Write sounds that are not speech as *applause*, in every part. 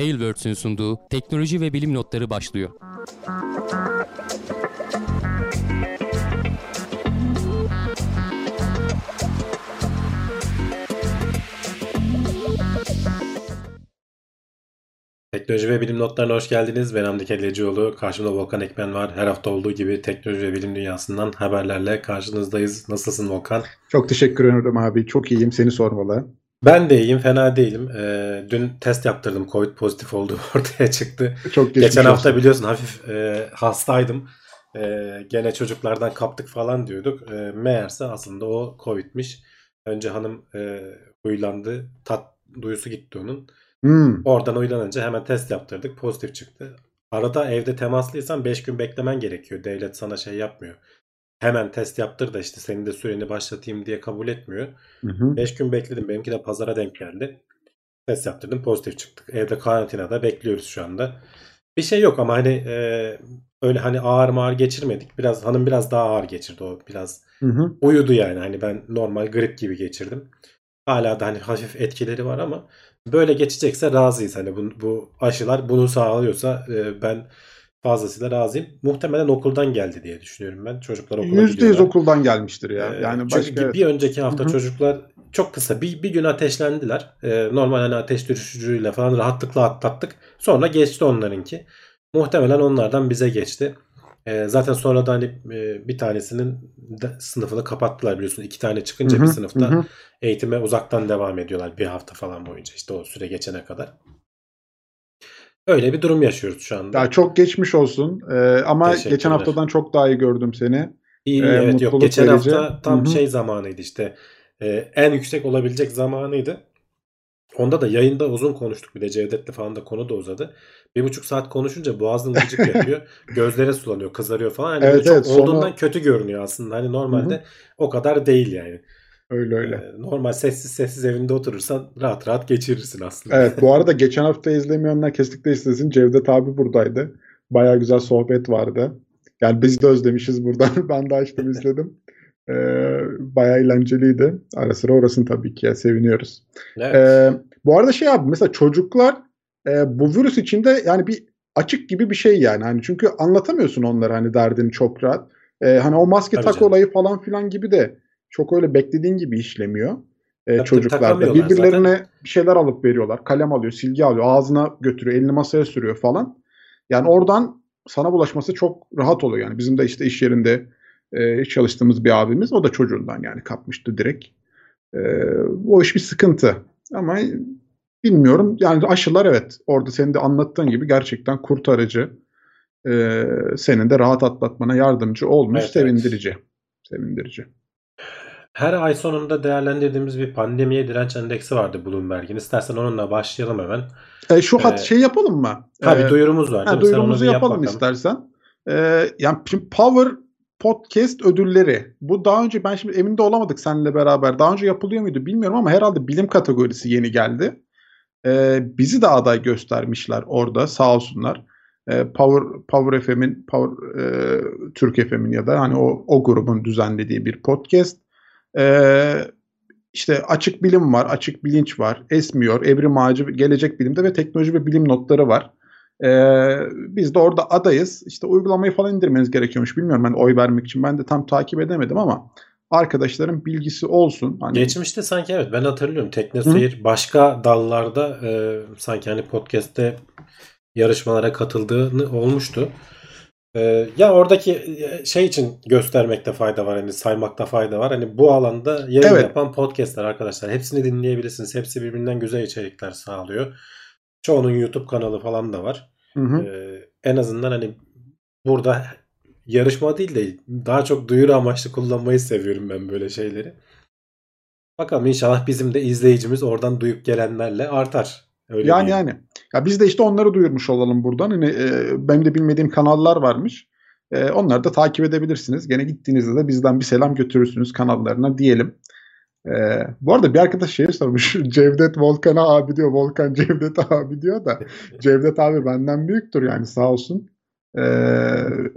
Tailwords'ün sunduğu teknoloji ve bilim notları başlıyor. Teknoloji ve bilim notlarına hoş geldiniz. Ben Hamdi Kellecioğlu. Karşımda Volkan Ekmen var. Her hafta olduğu gibi teknoloji ve bilim dünyasından haberlerle karşınızdayız. Nasılsın Volkan? Çok teşekkür ederim abi. Çok iyiyim. Seni sormalı. Ben de iyiyim. Fena değilim. Ee, dün test yaptırdım. Covid pozitif olduğu *laughs* ortaya çıktı. Çok Geçen hafta olsun. biliyorsun hafif e, hastaydım. E, gene çocuklardan kaptık falan diyorduk. E, meğerse aslında o Covid'miş. Önce hanım e, huylandı. Tat duyusu gitti onun. Hmm. Oradan uylanınca hemen test yaptırdık. Pozitif çıktı. Arada evde temaslıysan 5 gün beklemen gerekiyor. Devlet sana şey yapmıyor. Hemen test yaptır da işte senin de süreni başlatayım diye kabul etmiyor. 5 gün bekledim. Benimki de pazara denk geldi. Test yaptırdım. Pozitif çıktık. Evde karantinada bekliyoruz şu anda. Bir şey yok ama hani e, öyle hani ağır mağır geçirmedik. Biraz hanım biraz daha ağır geçirdi o. Biraz hı hı. uyudu yani. Hani ben normal grip gibi geçirdim. Hala da hani hafif etkileri var ama böyle geçecekse razıyız. Hani bu, bu aşılar bunu sağlıyorsa e, ben fazlasıyla razıyım. Muhtemelen okuldan geldi diye düşünüyorum ben. Çocuklar okula %100 gidiyorlar. okuldan gelmiştir ya. E, yani başka Çünkü bir önceki hafta Hı-hı. çocuklar çok kısa bir, bir gün ateşlendiler. Ee, normal hani ateş düşürücüyle falan rahatlıkla atlattık. Sonra geçti onlarınki. Muhtemelen onlardan bize geçti. E, zaten sonra da hani e, bir tanesinin de sınıfını kapattılar biliyorsun. İki tane çıkınca hı hı, bir sınıfta hı. eğitime uzaktan devam ediyorlar bir hafta falan boyunca işte o süre geçene kadar. Öyle bir durum yaşıyoruz şu anda. Ya çok geçmiş olsun. Ee, ama geçen haftadan çok daha iyi gördüm seni. İyi, ee, evet yok. Geçen verici. hafta tam Hı-hı. şey zamanıydı işte. E, en yüksek olabilecek zamanıydı. Onda da yayında uzun konuştuk bir de Cevdet'le falan da konu da uzadı. Bir buçuk saat konuşunca boğazın gıcık yapıyor. *laughs* gözlere sulanıyor, kızarıyor falan. Yani evet, evet, çok sonu... olduğundan kötü görünüyor aslında. Hani normalde Hı-hı. o kadar değil yani. Öyle öyle. Ee, normal sessiz sessiz evinde oturursan rahat rahat geçirirsin aslında. Evet bu arada geçen hafta izlemeyenler kesinlikle izlesin. Cevdet abi buradaydı. Baya güzel sohbet vardı. Yani biz de özlemişiz buradan. *laughs* ben de açtım izledim. Ee, bayağı eğlenceliydi. Ara sıra orasını tabii ki ya, seviniyoruz. Evet. Ee, bu arada şey abi mesela çocuklar e, bu virüs içinde yani bir açık gibi bir şey yani. Hani çünkü anlatamıyorsun onlara hani derdini çok rahat. E, hani o maske tabii tak canım. olayı falan filan gibi de çok öyle beklediğin gibi işlemiyor. E, çocuklarda birbirlerine zaten. bir şeyler alıp veriyorlar. Kalem alıyor, silgi alıyor, ağzına götürüyor, elini masaya sürüyor falan. Yani oradan sana bulaşması çok rahat oluyor yani. Bizim de işte iş yerinde e, çalıştığımız bir abimiz o da çocuğundan yani kapmıştı direkt. E, o iş bir sıkıntı. Ama bilmiyorum. Yani aşılar evet orada senin de anlattığın gibi gerçekten kurtarıcı. E, senin de rahat atlatmana yardımcı olmuş. Evet, sevindirici. Evet. Sevindirici. Her ay sonunda değerlendirdiğimiz bir pandemiye direnç endeksi vardı Bloomberg'in. İstersen onunla başlayalım hemen. E, şu hat ee, şey yapalım mı? Tabii ee, duyurumuz var. Ha, duyurumuzu yapalım yap istersen. Ee, yani şimdi Power Podcast ödülleri. Bu daha önce ben şimdi emin de olamadık seninle beraber. Daha önce yapılıyor muydu bilmiyorum ama herhalde bilim kategorisi yeni geldi. Ee, bizi de aday göstermişler orada sağ olsunlar. Ee, Power Power FM'in Power e, Türk FM'in ya da hani o o grubun düzenlediği bir podcast. Ee, işte açık bilim var, açık bilinç var, esmiyor, evrim ağacı, gelecek bilimde ve teknoloji ve bilim notları var. Ee, biz de orada adayız. İşte uygulamayı falan indirmeniz gerekiyormuş. Bilmiyorum ben oy vermek için. Ben de tam takip edemedim ama arkadaşların bilgisi olsun. Hani... Geçmişte sanki evet ben hatırlıyorum. Teknoseyir başka dallarda e, sanki hani podcast'te yarışmalara katıldığını olmuştu. E, ya oradaki e, şey için göstermekte fayda var. Hani saymakta fayda var. Hani bu alanda yayın evet. yapan podcastler arkadaşlar. Hepsini dinleyebilirsiniz. Hepsi birbirinden güzel içerikler sağlıyor. Çoğunun YouTube kanalı falan da var. Hı hı. Ee, en azından hani burada yarışma değil de daha çok duyuru amaçlı kullanmayı seviyorum ben böyle şeyleri. Bakalım inşallah bizim de izleyicimiz oradan duyup gelenlerle artar. Öyle yani diyeyim. yani. Ya biz de işte onları duyurmuş olalım buradan. Hani e, benim de bilmediğim kanallar varmış. E, onları da takip edebilirsiniz. Gene gittiğinizde de bizden bir selam götürürsünüz kanallarına diyelim. Ee, bu arada bir arkadaş şey sormuş. *laughs* Cevdet Volkan'a abi diyor. Volkan Cevdet abi diyor da. *laughs* Cevdet abi benden büyüktür yani sağ olsun. Ee,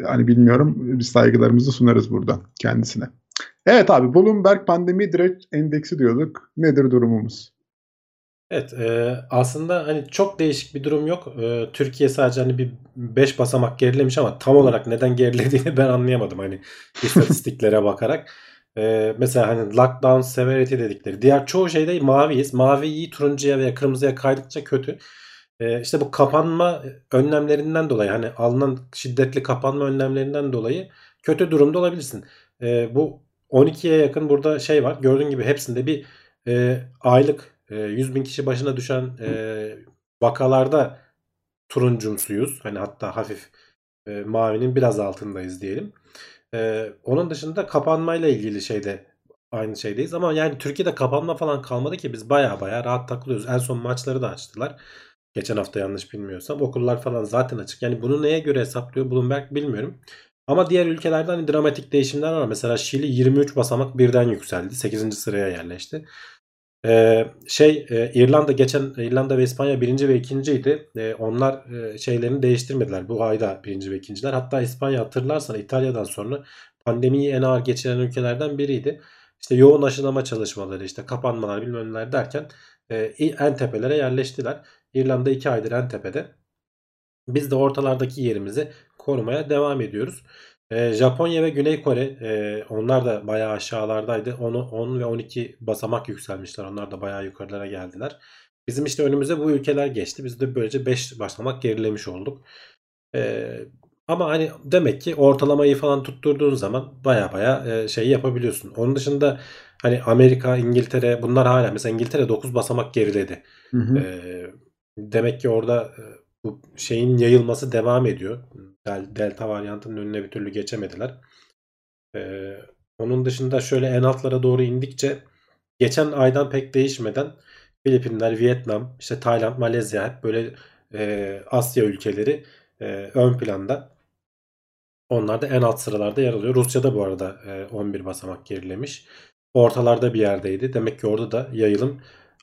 hani bilmiyorum biz saygılarımızı sunarız buradan kendisine. Evet abi Bloomberg pandemi direkt endeksi diyorduk. Nedir durumumuz? Evet, e, aslında hani çok değişik bir durum yok. E, Türkiye sadece hani bir 5 basamak gerilemiş ama tam olarak neden gerilediğini *laughs* ben anlayamadım hani istatistiklere bakarak. E, mesela hani lockdown severity dedikleri. Diğer çoğu şeyde maviyiz. Mavi iyi turuncuya veya kırmızıya kaydıkça kötü. E, işte bu kapanma önlemlerinden dolayı hani alınan şiddetli kapanma önlemlerinden dolayı kötü durumda olabilirsin. E, bu 12'ye yakın burada şey var. Gördüğün gibi hepsinde bir e, aylık e, 100 bin kişi başına düşen e, vakalarda turuncumsuyuz. Hani hatta hafif e, mavinin biraz altındayız diyelim. E, onun dışında kapanmayla ilgili şeyde aynı şeydeyiz. Ama yani Türkiye'de kapanma falan kalmadı ki biz baya baya rahat takılıyoruz. En son maçları da açtılar. Geçen hafta yanlış bilmiyorsam. Okullar falan zaten açık. Yani bunu neye göre hesaplıyor Bloomberg bilmiyorum. Ama diğer ülkelerde hani dramatik değişimler var. Mesela Şili 23 basamak birden yükseldi. 8. sıraya yerleşti. Ee, şey e, İrlanda geçen İrlanda ve İspanya birinci ve ikinciydi. E, onlar e, şeylerini değiştirmediler. Bu ayda birinci ve ikinciler. Hatta İspanya hatırlarsan İtalya'dan sonra pandemiyi en ağır geçiren ülkelerden biriydi. İşte yoğun aşılama çalışmaları, işte kapanmalar bilmem neler derken e, en tepelere yerleştiler. İrlanda 2 aydır en tepede. Biz de ortalardaki yerimizi korumaya devam ediyoruz. E, Japonya ve Güney Kore e, onlar da bayağı aşağılardaydı. 10, 10 ve 12 basamak yükselmişler. Onlar da bayağı yukarılara geldiler. Bizim işte önümüze bu ülkeler geçti. Biz de böylece 5 basamak gerilemiş olduk. E, ama hani demek ki ortalamayı falan tutturduğun zaman baya baya e, şey yapabiliyorsun. Onun dışında hani Amerika, İngiltere bunlar hala mesela İngiltere 9 basamak geriledi. Hı hı. E, demek ki orada e, bu şeyin yayılması devam ediyor. Del- Delta varyantının önüne bir türlü geçemediler. Ee, onun dışında şöyle en altlara doğru indikçe geçen aydan pek değişmeden Filipinler, Vietnam, işte Tayland, Malezya hep böyle e, Asya ülkeleri e, ön planda. Onlar da en alt sıralarda yer alıyor. Rusya da bu arada e, 11 basamak gerilemiş. Ortalarda bir yerdeydi. Demek ki orada da yayılım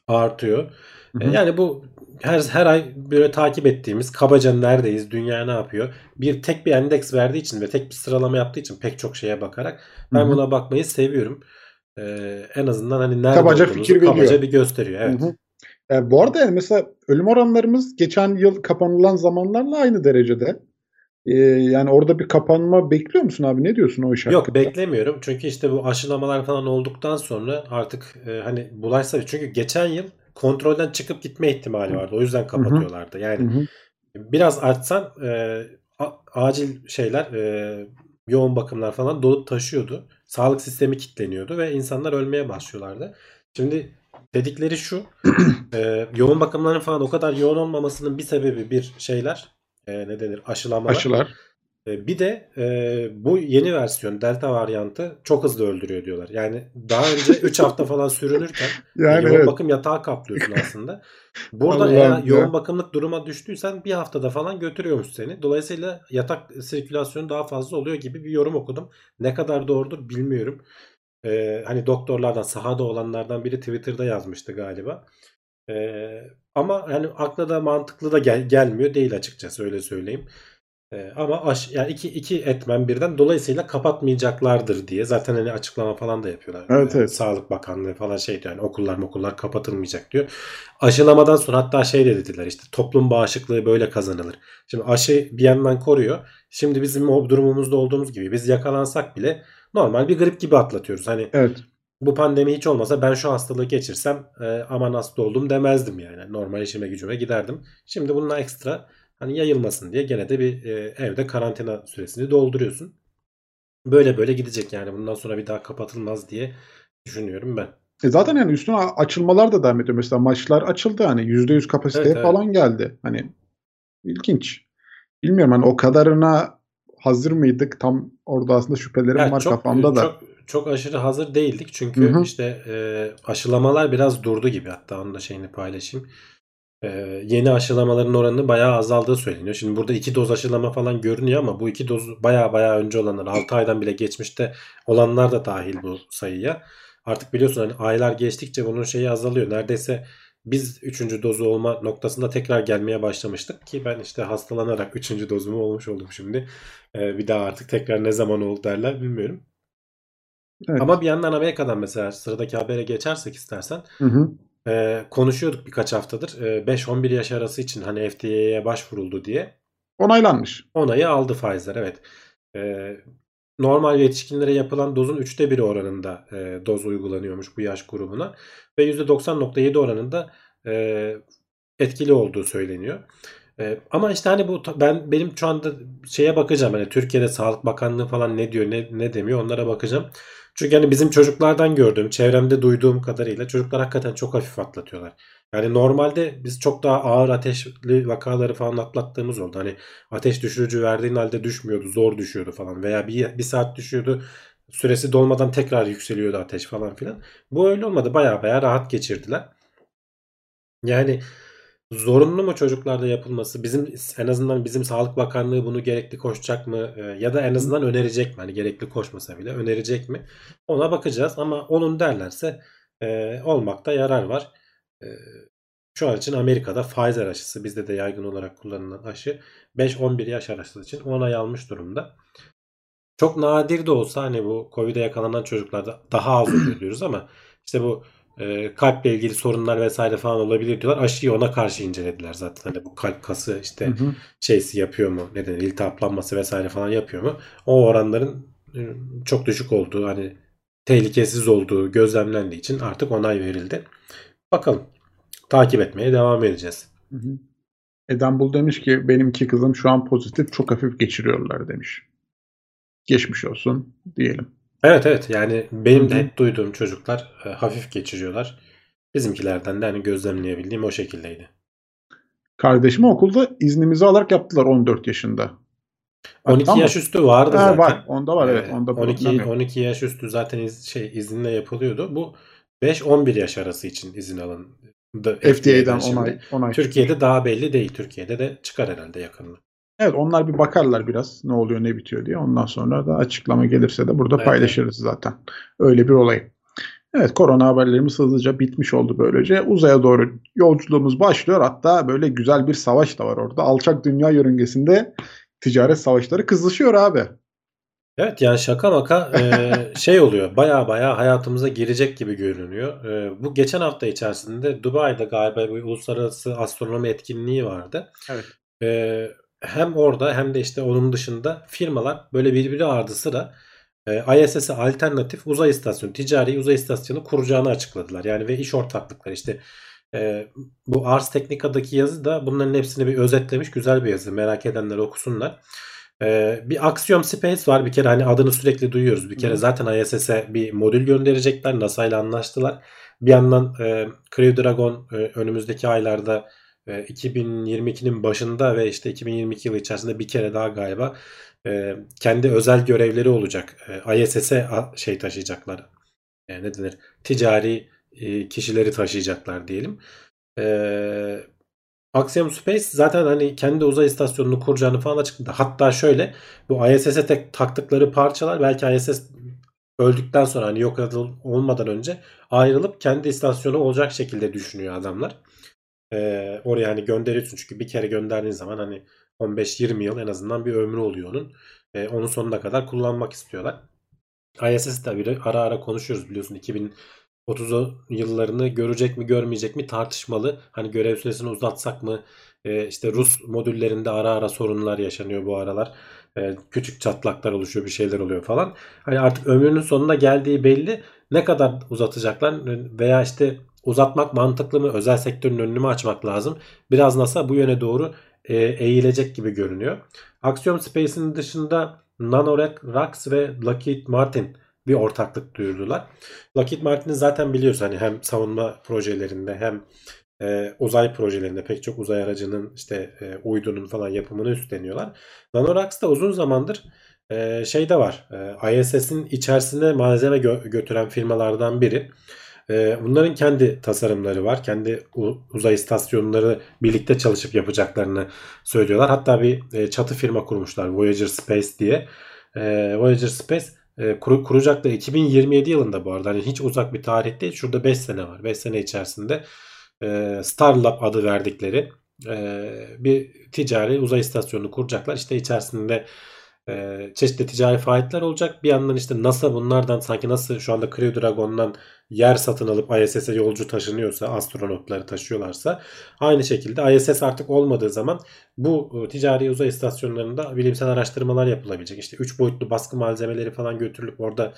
artıyor. Hı hı. Yani bu her her ay böyle takip ettiğimiz kabaca neredeyiz, dünya ne yapıyor? Bir tek bir endeks verdiği için ve tek bir sıralama yaptığı için pek çok şeye bakarak ben Hı hı. buna bakmayı seviyorum. E, en azından hani nerede Kabaca fikir veriyor. kabaca bir gösteriyor. Evet. Hı hı. E, bu arada yani mesela ölüm oranlarımız geçen yıl kapanılan zamanlarla aynı derecede. E, yani orada bir kapanma bekliyor musun abi? Ne diyorsun o iş Yok hakkında? beklemiyorum. Çünkü işte bu aşılamalar falan olduktan sonra artık e, hani bulaşsa çünkü geçen yıl kontrolden çıkıp gitme ihtimali vardı. O yüzden kapatıyorlardı. Hı Yani hı. biraz artsan e, a- acil şeyler e, yoğun bakımlar falan dolup taşıyordu. Sağlık sistemi kilitleniyordu ve insanlar ölmeye başlıyorlardı. Şimdi dedikleri şu *clears throat* e, yoğun bakımların falan o kadar yoğun olmamasının bir sebebi bir şeyler e, ne denir aşılamalar. Aşılar. E, Bir de e, bu yeni versiyon delta varyantı çok hızlı öldürüyor diyorlar. Yani daha önce 3 hafta falan sürünürken *laughs* Yani yoğun evet. bakım yatağı kaplıyorsun aslında. Burada Allah'ım eğer ya. yoğun bakımlık duruma düştüysen bir haftada falan götürüyormuş seni. Dolayısıyla yatak sirkülasyonu daha fazla oluyor gibi bir yorum okudum. Ne kadar doğrudur bilmiyorum. E, hani doktorlardan sahada olanlardan biri Twitter'da yazmıştı galiba. E, ama yani akla da mantıklı da gel- gelmiyor değil açıkçası öyle söyleyeyim. Ee, ama aş, yani iki, iki etmen birden dolayısıyla kapatmayacaklardır diye zaten hani açıklama falan da yapıyorlar. Evet, Ee, evet. Sağlık Bakanlığı falan şey diyor yani okullar okullar kapatılmayacak diyor. Aşılamadan sonra hatta şey de dediler işte toplum bağışıklığı böyle kazanılır. Şimdi aşı bir yandan koruyor. Şimdi bizim o durumumuzda olduğumuz gibi biz yakalansak bile normal bir grip gibi atlatıyoruz. Hani Evet. bu pandemi hiç olmasa ben şu hastalığı geçirsem e, aman hasta oldum demezdim yani. Normal işime gücüme giderdim. Şimdi bununla ekstra hani yayılmasın diye gene de bir e, evde karantina süresini dolduruyorsun. Böyle böyle gidecek yani bundan sonra bir daha kapatılmaz diye düşünüyorum ben. E zaten yani üstüne açılmalar da devam ediyor. Mesela maçlar açıldı hani %100 kapasiteye Evet, evet. falan geldi. Hani ilginç. Bilmiyorum hani o kadarına hazır mıydık? Tam orada aslında şüphelerim Yani var çok kafamda da. çok çok aşırı hazır değildik çünkü Hı hı. işte e, aşılamalar biraz durdu gibi hatta onun da şeyini paylaşayım. E, yeni aşılamaların oranı bayağı azaldığı söyleniyor. Şimdi burada iki doz aşılama falan görünüyor ama bu iki doz bayağı bayağı önce olanlar 6 aydan bile geçmişte olanlar da dahil bu sayıya. Artık biliyorsun hani aylar geçtikçe bunun şeyi azalıyor. Neredeyse biz 3. dozu olma noktasında tekrar gelmeye başlamıştık ki ben işte hastalanarak 3. dozumu olmuş oldum şimdi. E, bir daha artık tekrar ne zaman oldu derler bilmiyorum. Evet. Ama bir yandan Amerika'dan mesela sıradaki habere geçersek istersen Hı hı. E, konuşuyorduk birkaç haftadır. E, 5-11 yaş arası için hani FDA'ye başvuruldu diye. Onaylanmış. Onayı aldı Pfizer evet. E, normal yetişkinlere yapılan dozun üçte biri oranında e, doz uygulanıyormuş bu yaş grubuna. Ve %90.7 oranında e, etkili olduğu söyleniyor. E, ama işte hani bu ben benim şu anda şeye bakacağım hani Türkiye'de Sağlık Bakanlığı falan ne diyor ne, ne demiyor onlara bakacağım. Çünkü hani bizim çocuklardan gördüğüm, çevremde duyduğum kadarıyla çocuklar hakikaten çok hafif atlatıyorlar. Yani normalde biz çok daha ağır ateşli vakaları falan atlattığımız oldu. Hani ateş düşürücü verdiğin halde düşmüyordu, zor düşüyordu falan veya bir, bir saat düşüyordu. Süresi dolmadan tekrar yükseliyordu ateş falan filan. Bu öyle olmadı. Baya baya rahat geçirdiler. Yani zorunlu mu çocuklarda yapılması? Bizim en azından bizim Sağlık Bakanlığı bunu gerekli koşacak mı? Ee, ya da en azından önerecek mi? Hani gerekli koşmasa bile önerecek mi? Ona bakacağız ama onun derlerse e, olmakta yarar var. E, şu an için Amerika'da Pfizer aşısı bizde de yaygın olarak kullanılan aşı 5-11 yaş arası için onay almış durumda. Çok nadir de olsa hani bu Covid'e yakalanan çocuklarda daha az oluyor ama işte bu e, kalple ilgili sorunlar vesaire falan olabilir diyorlar. Aşıyı ona karşı incelediler zaten. Hani bu kalp kası işte Hı hı. şeysi yapıyor mu? Neden iltihaplanması vesaire falan yapıyor mu? O oranların e, çok düşük olduğu hani tehlikesiz olduğu gözlemlendiği için artık onay verildi. Bakalım. Takip etmeye devam edeceğiz. Hı hı. Demiş ki benim iki kızım şu an pozitif çok hafif geçiriyorlar demiş. Geçmiş olsun diyelim. Evet evet yani benim de hep duyduğum çocuklar e, hafif geçiriyorlar. Bizimkilerden de hani gözlemleyebildiğim o şekildeydi. Kardeşimi okulda iznimizi alarak yaptılar 14 yaşında. 12 Hatta yaş mı? üstü vardı Ha, zaten. var. Onda var evet. Ee, Onda problem 12 yok. 12 yaş üstü zaten iz, şey izinle yapılıyordu. Bu 5-11 yaş arası için izin alındı. FDA'dan onay, onay. Türkiye'de daha belli değil. Türkiye'de de çıkar herhalde yakında. Evet onlar bir bakarlar biraz ne oluyor ne bitiyor diye. Ondan sonra da açıklama gelirse de burada Evet, paylaşırız zaten. Öyle bir olay. Evet korona haberlerimiz hızlıca bitmiş oldu böylece. Uzaya doğru yolculuğumuz başlıyor. Hatta böyle güzel bir savaş da var orada. Alçak dünya yörüngesinde ticaret savaşları kızışıyor abi. Evet yani şaka maka e, *laughs* şey oluyor. Baya baya hayatımıza girecek gibi görünüyor. E, bu geçen hafta içerisinde Dubai'de galiba bir uluslararası astronomi etkinliği vardı. Evet. E, hem orada hem de işte onun dışında firmalar böyle birbiri ardı sıra e, ISS'e alternatif uzay istasyonu, ticari uzay istasyonu kuracağını açıkladılar. Yani ve iş ortaklıkları işte e, bu Ars Technica'daki yazı da bunların hepsini bir özetlemiş güzel bir yazı. Merak edenler okusunlar. Ee, bir Axiom Space var. Bir kere hani adını sürekli duyuyoruz. Bir kere zaten ISS'e bir modül gönderecekler. NASA ile anlaştılar. Bir yandan e, Crew Dragon e, önümüzdeki aylarda e, 2022'nin başında ve işte 2022 yılı içerisinde bir kere daha galiba e, kendi özel görevleri olacak. E, ISS'e şey taşıyacaklar. E, ne denir? Ticari kişileri taşıyacaklar diyelim. Axiom Space zaten hani kendi uzay istasyonunu kuracağını falan açıkladı. Hatta şöyle bu ISS'e tek taktıkları parçalar belki ISS öldükten sonra hani yok olmadan önce ayrılıp kendi istasyonu olacak şekilde düşünüyor adamlar. Ee, oraya hani gönderiyorsun çünkü bir kere gönderdiğin zaman hani 15-20 yıl en azından bir ömrü oluyor onun. Ee, onun sonuna kadar kullanmak istiyorlar. ISS tabii ara ara konuşuyoruz biliyorsun 2030 yıllarını görecek mi görmeyecek mi tartışmalı. Hani görev süresini uzatsak mı? Ee, işte Rus modüllerinde ara ara sorunlar yaşanıyor bu aralar. Ee, küçük çatlaklar oluşuyor bir şeyler oluyor falan. Hani artık ömrünün sonuna geldiği belli. Ne kadar uzatacaklar veya işte uzatmak mantıklı mı? Özel sektörün önünü mü açmak lazım? Biraz NASA bu yöne doğru e, eğilecek gibi görünüyor. Axiom Space'in dışında Nanoracks ve Lockheed Martin bir ortaklık duyurdular. Lockheed Martin'i zaten biliyoruz hani hem savunma projelerinde hem e, uzay projelerinde pek çok uzay aracının işte e, uydunun falan yapımını üstleniyorlar. Nanoracks da uzun zamandır e, şeyde var. E, ISS'in içerisine malzeme gö- götüren firmalardan biri. E, bunların kendi tasarımları var. Kendi uzay istasyonları birlikte çalışıp yapacaklarını söylüyorlar. Hatta bir e, çatı firma kurmuşlar Voyager Space diye. E, Voyager Space kur, kuracakları 2027 yılında bu arada. Hani hiç uzak bir tarih değil. Şurada 5 sene var. 5 sene içerisinde e, Starlab adı verdikleri e, bir ticari uzay istasyonu kuracaklar. İşte içerisinde e, çeşitli ticari faaliyetler olacak. Bir yandan işte NASA bunlardan sanki nasıl şu anda Crew Dragon'dan yer satın alıp ISS'e yolcu taşınıyorsa, astronotları taşıyorlarsa aynı şekilde ISS artık olmadığı zaman bu e, ticari uzay istasyonlarında bilimsel araştırmalar yapılabilecek. İşte 3 boyutlu baskı malzemeleri falan götürülüp orada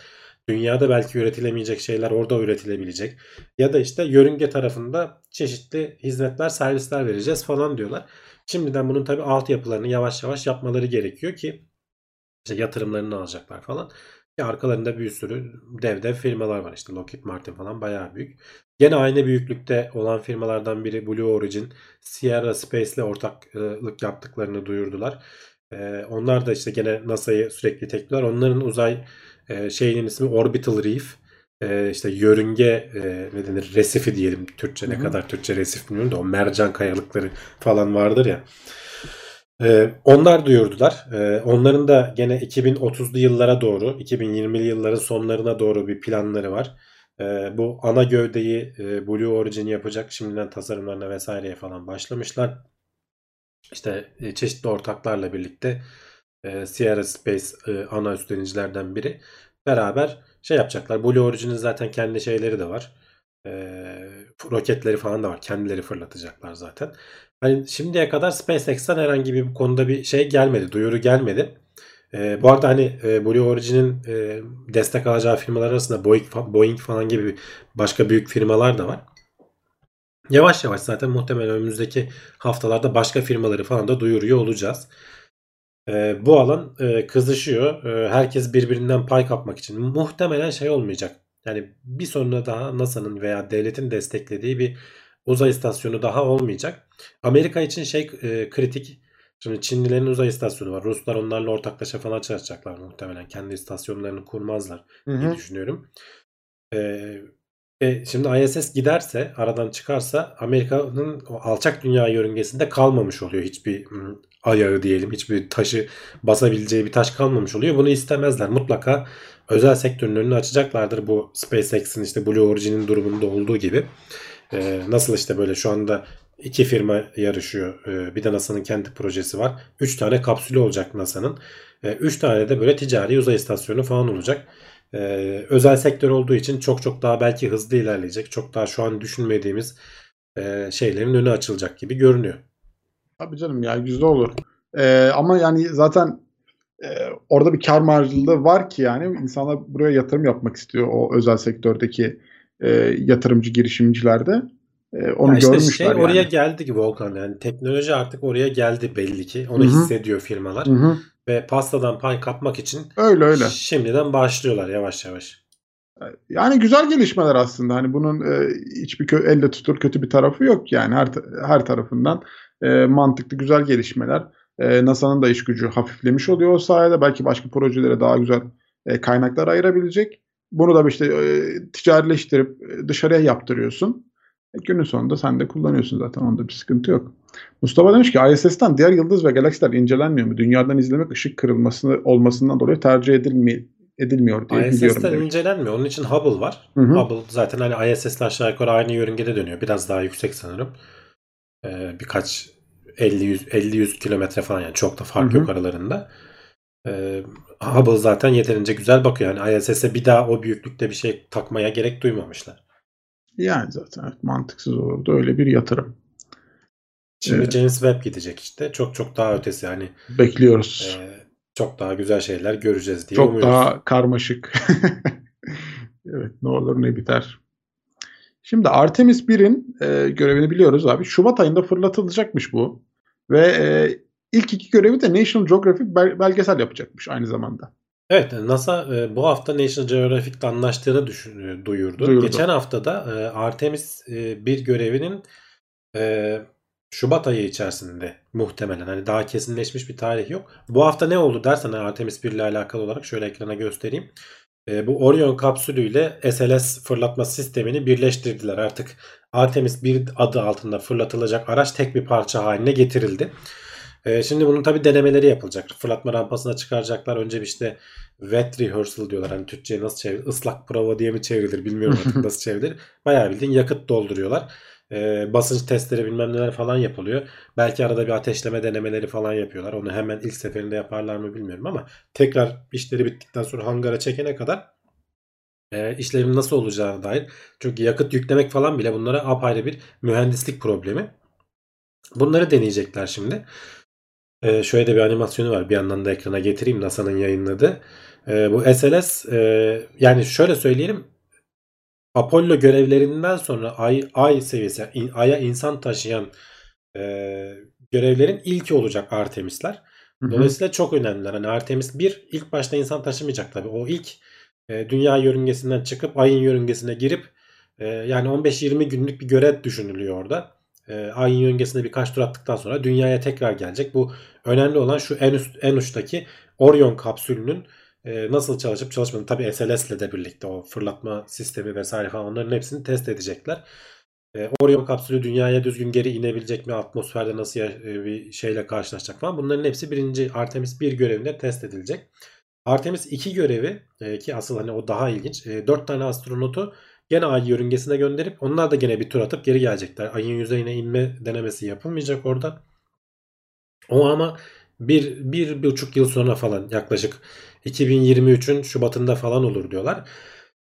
dünyada belki üretilemeyecek şeyler orada üretilebilecek. Ya da işte yörünge tarafında çeşitli hizmetler, servisler vereceğiz falan diyorlar. Şimdiden bunun tabii altyapılarını yavaş yavaş yapmaları gerekiyor ki işte yatırımlarını alacaklar falan. Ya arkalarında bir sürü dev dev firmalar var işte Lockheed Martin falan bayağı büyük. Gene aynı büyüklükte olan firmalardan biri Blue Origin, Sierra Space ile ortaklık yaptıklarını duyurdular. Ee, onlar da işte gene NASA'yı sürekli tekliyorlar. Onların uzay e, şeyinin ismi Orbital Reef. E, işte yörünge e, ne denir resifi diyelim Türkçe ne Hı hı. kadar Türkçe resif bilmiyorum da o mercan kayalıkları falan vardır ya. Ee, onlar duyurdular. Ee, onların da gene 2030'lu yıllara doğru, 2020'li yılların sonlarına doğru bir planları var. Ee, bu ana gövdeyi e, Blue Origin yapacak. Şimdiden tasarımlarına vesaireye falan başlamışlar. İşte e, çeşitli ortaklarla birlikte e, Sierra Space e, ana üstlenicilerden biri beraber şey yapacaklar. Blue Origin'in zaten kendi şeyleri de var. E, roketleri falan da var. Kendileri fırlatacaklar zaten. Hani şimdiye kadar SpaceX'ten herhangi bir konuda bir şey gelmedi, duyuru gelmedi. E, bu arada hani e, Blue Origin'in e, destek alacağı firmalar arasında Boeing, Boeing falan gibi başka büyük firmalar da var. Yavaş yavaş zaten muhtemelen önümüzdeki haftalarda başka firmaları falan da duyuruyor olacağız. E, bu alan e, kızışıyor. E, herkes birbirinden pay kapmak için. Muhtemelen şey olmayacak. Yani bir sonra daha NASA'nın veya devletin desteklediği bir uzay istasyonu daha olmayacak. Amerika için şey e, kritik. Şimdi Çinlilerin uzay istasyonu var. Ruslar onlarla ortaklaşa falan çalışacaklar muhtemelen. Kendi istasyonlarını kurmazlar Hı diye hı. düşünüyorum. Ee, e, şimdi ISS giderse, aradan çıkarsa Amerika'nın alçak dünya yörüngesinde kalmamış oluyor. Hiçbir ayağı diyelim, hiçbir taşı basabileceği bir taş kalmamış oluyor. Bunu istemezler. Mutlaka özel sektörün önünü açacaklardır bu SpaceX'in işte Blue Origin'in durumunda olduğu gibi. Ee, nasıl işte böyle şu anda iki firma yarışıyor. Ee, bir de NASA'nın kendi projesi var. Üç tane kapsülü olacak NASA'nın. Ee, üç tane de böyle ticari uzay istasyonu falan olacak. Ee, özel sektör olduğu için çok çok daha belki hızlı ilerleyecek. Çok daha şu an düşünmediğimiz e, şeylerin önü açılacak gibi görünüyor. Tabii canım ya güzel olur. Ee, ama yani zaten e, orada bir kar marjlılığı var ki yani insanlar buraya yatırım yapmak istiyor o özel sektördeki e, yatırımcı girişimcilerde. E, onu Ya işte görmüşler şey oraya yani. geldi gibi Volkan yani teknoloji artık oraya geldi belli ki. Onu Hı hı. hissediyor firmalar Hı hı. ve pastadan pay kapmak için Öyle öyle. şimdiden başlıyorlar yavaş yavaş. Yani güzel gelişmeler aslında. Hani bunun e, hiçbir kö- elle tutulur kötü bir tarafı yok yani her her tarafından e, mantıklı güzel gelişmeler. E, NASA'nın da iş gücü hafiflemiş oluyor o sayede. Belki başka projelere daha güzel e, kaynaklar ayırabilecek. Bunu da işte e, ticarileştirip e, dışarıya yaptırıyorsun. E, günün sonunda sen de kullanıyorsun zaten. Onda bir sıkıntı yok. Mustafa demiş ki ISS'ten diğer yıldız ve galaksiler incelenmiyor mu? Dünyadan izlemek ışık kırılması olmasından dolayı tercih edilmi edilmiyor diye biliyorum. ISS'ten incelenmiyor. Onun için Hubble var. Hı hı. Hubble zaten hani ISS'le aşağı yukarı aynı yörüngede dönüyor. Biraz daha yüksek sanırım. Ee, birkaç 50-100 50-100 kilometre falan yani çok da fark Hı hı. yok aralarında. Ee, Hubble zaten yeterince güzel bakıyor. Yani ISS'e bir daha o büyüklükte bir şey takmaya gerek duymamışlar. Yani zaten evet, mantıksız olurdu öyle bir yatırım. Şimdi Evet. James Webb gidecek işte. Çok çok daha ötesi yani Bekliyoruz. e, çok daha güzel şeyler göreceğiz diye Çok umuyoruz. daha karmaşık. *laughs* evet ne olur ne biter. Şimdi Artemis 1'in e, görevini biliyoruz abi. Şubat ayında fırlatılacakmış bu. Ve e, ilk iki görevi de National Geographic bel- belgesel yapacakmış aynı zamanda. Evet NASA e, bu hafta National Geographic'le anlaştığını düşün, e, duyurdu. Duyurdu. Geçen hafta da e, Artemis e, bir görevinin e, Şubat ayı içerisinde muhtemelen hani daha kesinleşmiş bir tarih yok. Bu hafta ne oldu dersen Artemis 1 ile alakalı olarak şöyle ekrana göstereyim. E, bu Orion kapsülüyle SLS fırlatma sistemini birleştirdiler. Artık Artemis 1 adı altında fırlatılacak araç tek bir parça haline getirildi. E, şimdi bunun tabi denemeleri yapılacak. Fırlatma rampasına çıkaracaklar. Önce bir işte wet rehearsal diyorlar. Hani Türkçe'ye nasıl çevrilir? Islak prova diye mi çevrilir bilmiyorum artık *laughs* nasıl çevrilir. Bayağı bildiğin yakıt dolduruyorlar. e, basınç testleri bilmem neler falan yapılıyor. Belki arada bir ateşleme denemeleri falan yapıyorlar. Onu hemen ilk seferinde yaparlar mı bilmiyorum ama tekrar işleri bittikten sonra hangara çekene kadar e, işlerin nasıl olacağına dair. Çünkü yakıt yüklemek falan bile bunlara apayrı bir mühendislik problemi. Bunları deneyecekler şimdi. E, şöyle de bir animasyonu var. Bir yandan da ekrana getireyim NASA'nın yayınladığı. E, bu SLS e, yani şöyle söyleyelim Apollo görevlerinden sonra ay, ay seviyesi in- aya insan taşıyan e, görevlerin ilki olacak Artemis'ler. Hı hı. Dolayısıyla çok önemliler. Hani Artemis 1 ilk başta insan taşımayacak tabii. O ilk e, dünya yörüngesinden çıkıp ayın yörüngesine girip e, yani 15-20 günlük bir görev düşünülüyor orada. E, ayın yörüngesinde birkaç tur attıktan sonra dünyaya tekrar gelecek. Bu önemli olan şu en üst en uçtaki Orion kapsülünün e, nasıl çalışıp çalışmadığını tabii SLS ile de birlikte o fırlatma sistemi vesaire falan onların hepsini test edecekler. E, Orion kapsülü dünyaya düzgün geri inebilecek mi? Atmosferde nasıl ya- e, bir şeyle karşılaşacak falan. Bunların hepsi birinci Artemis 1 görevinde test edilecek. Artemis 2 görevi e, ki asıl hani o daha ilginç. E, 4 tane astronotu gene ay yörüngesine gönderip onlar da gene bir tur atıp geri gelecekler. Ayın yüzeyine inme denemesi yapılmayacak orada. O ama bir, bir buçuk yıl sonra falan yaklaşık 2023'ün Şubat'ında falan olur diyorlar.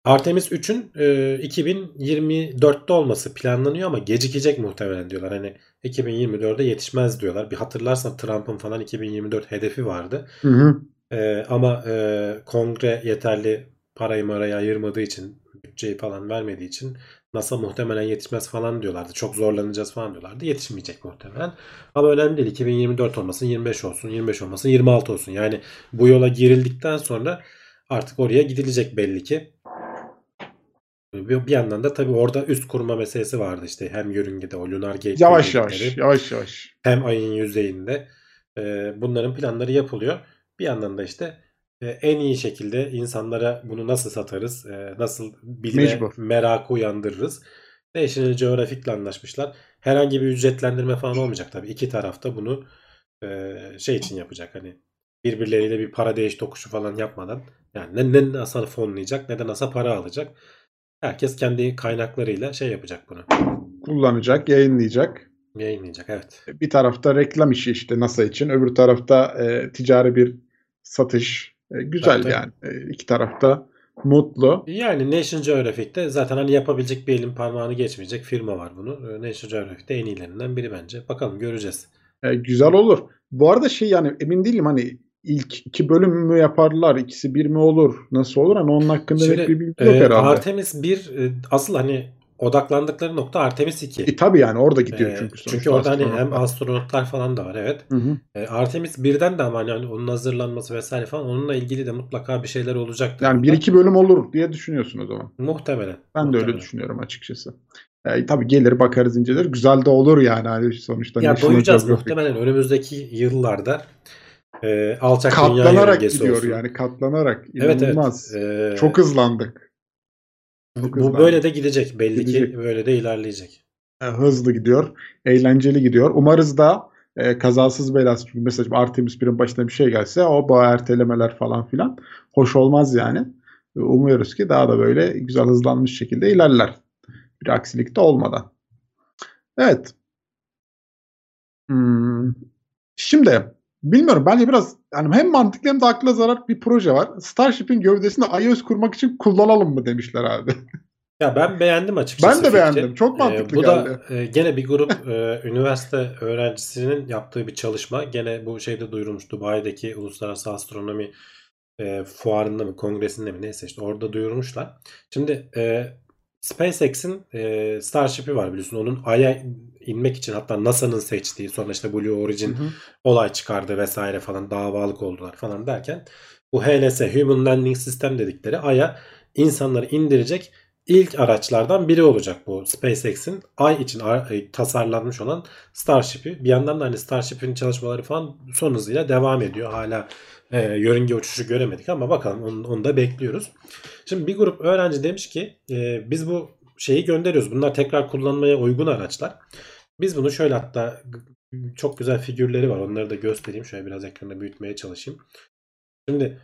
Artemis 3'ün e, 2024'te olması planlanıyor ama gecikecek muhtemelen diyorlar. Hani 2024'de yetişmez diyorlar. Bir hatırlarsan Trump'ın falan 2024 hedefi vardı. Hı hı. E, ama e, kongre yeterli parayı marayı ayırmadığı için bütçeyi falan vermediği için NASA muhtemelen yetişmez falan diyorlardı. Çok zorlanacağız falan diyorlardı. Yetişmeyecek muhtemelen. Ama önemli değil. 2024 olmasın, 25 olsun, 25 olmasın, 26 olsun. Yani bu yola girildikten sonra artık oraya gidilecek belli ki. Bir yandan da tabii orada üst kurma meselesi vardı işte hem yörüngede o lunar gateway Yavaş yavaş, yavaş yavaş. hem ayın yüzeyinde bunların planları yapılıyor. Bir yandan da işte en iyi şekilde insanlara bunu nasıl satarız, e, nasıl bilime Mecbur. merakı uyandırırız. National Geographic'le anlaşmışlar. Herhangi bir ücretlendirme falan olmayacak tabii. İki tarafta bunu e, şey için yapacak hani birbirleriyle bir para değiş tokuşu falan yapmadan yani ne, ne NASA fonlayacak ne de NASA para alacak. Herkes kendi kaynaklarıyla şey yapacak bunu. Kullanacak, yayınlayacak. Yayınlayacak evet. Bir tarafta reklam işi işte NASA için, öbür tarafta e, ticari bir satış. E, güzel Tabii, yani. E, iki tarafta mutlu. Yani National Geographic'te zaten hani yapabilecek bir elin parmağını geçmeyecek firma var bunu. Ee, National Geographic'te en iyilerinden biri bence. Bakalım göreceğiz. E, güzel olur. Bu arada şey yani emin değilim hani ilk iki bölüm mü yaparlar, ikisi bir mi olur, nasıl olur? Hani onun hakkında Şimdi, net bir bilgi yok e, herhalde. Artemis 1 e, asıl hani odaklandıkları nokta Artemis 2. E, tabii yani orada gidiyor Ee, çünkü çünkü sonuçta orada hani hem astronotlar. falan da var evet. Hı hı. E, Artemis 1'den de ama hani onun hazırlanması vesaire falan onunla ilgili de mutlaka bir şeyler olacaktır. Yani bir iki bölüm olur diye düşünüyorsun o zaman. Muhtemelen. Ben de öyle muhtemelen. düşünüyorum açıkçası. E, tabii gelir bakarız inceler. Güzel de olur yani hani sonuçta. Ya doyacağız muhtemelen önümüzdeki yıllarda e, alçak dünya Katlanarak yörüngesi gidiyor olsun. yani katlanarak. Evet İnanılmaz. evet. Ee, Çok hızlandık. Bu, bu böyle de gidecek. Belli Gidecek. ki böyle de ilerleyecek. Hızlı gidiyor. Eğlenceli gidiyor. Umarız da e, kazasız belasız. Çünkü mesela Artemis 1'in başına bir şey gelse o bu ertelemeler falan filan hoş olmaz yani. Umuyoruz ki daha da böyle güzel hızlanmış şekilde ilerler. Bir aksilik de olmadan. Evet. Hmm. Şimdi bilmiyorum bence biraz yani hem mantıklı hem de akla zarar bir proje var. Starship'in gövdesini iOS kurmak için kullanalım mı demişler abi. Ya ben beğendim açıkçası. Ben de fikri. beğendim. Çok Ee, mantıklı bu geldi. da e, gene bir grup e, üniversite öğrencisinin yaptığı bir çalışma. Gene bu şeyde duyurulmuş Dubai'deki Uluslararası Astronomi e, fuarında mı kongresinde mi neyse işte orada duyurmuşlar. Şimdi e, SpaceX'in e, Starship'i var biliyorsun. Onun Ay'a inmek için hatta NASA'nın seçtiği sonra işte Blue Origin Hı hı. olay çıkardı vesaire falan davalık oldular falan derken bu HLS Human Landing System dedikleri Ay'a insanları indirecek ilk araçlardan biri olacak bu SpaceX'in Ay için e, tasarlanmış olan Starship'i. Bir yandan da hani Starship'in çalışmaları falan son hızıyla devam ediyor. Hala e, yörünge uçuşu göremedik ama bakalım onu, onu da bekliyoruz. Şimdi bir grup öğrenci demiş ki e, biz bu şeyi gönderiyoruz. Bunlar tekrar kullanmaya uygun araçlar. Biz bunu şöyle hatta çok güzel figürleri var. Onları da göstereyim. Şöyle biraz ekranda büyütmeye çalışayım. Şimdi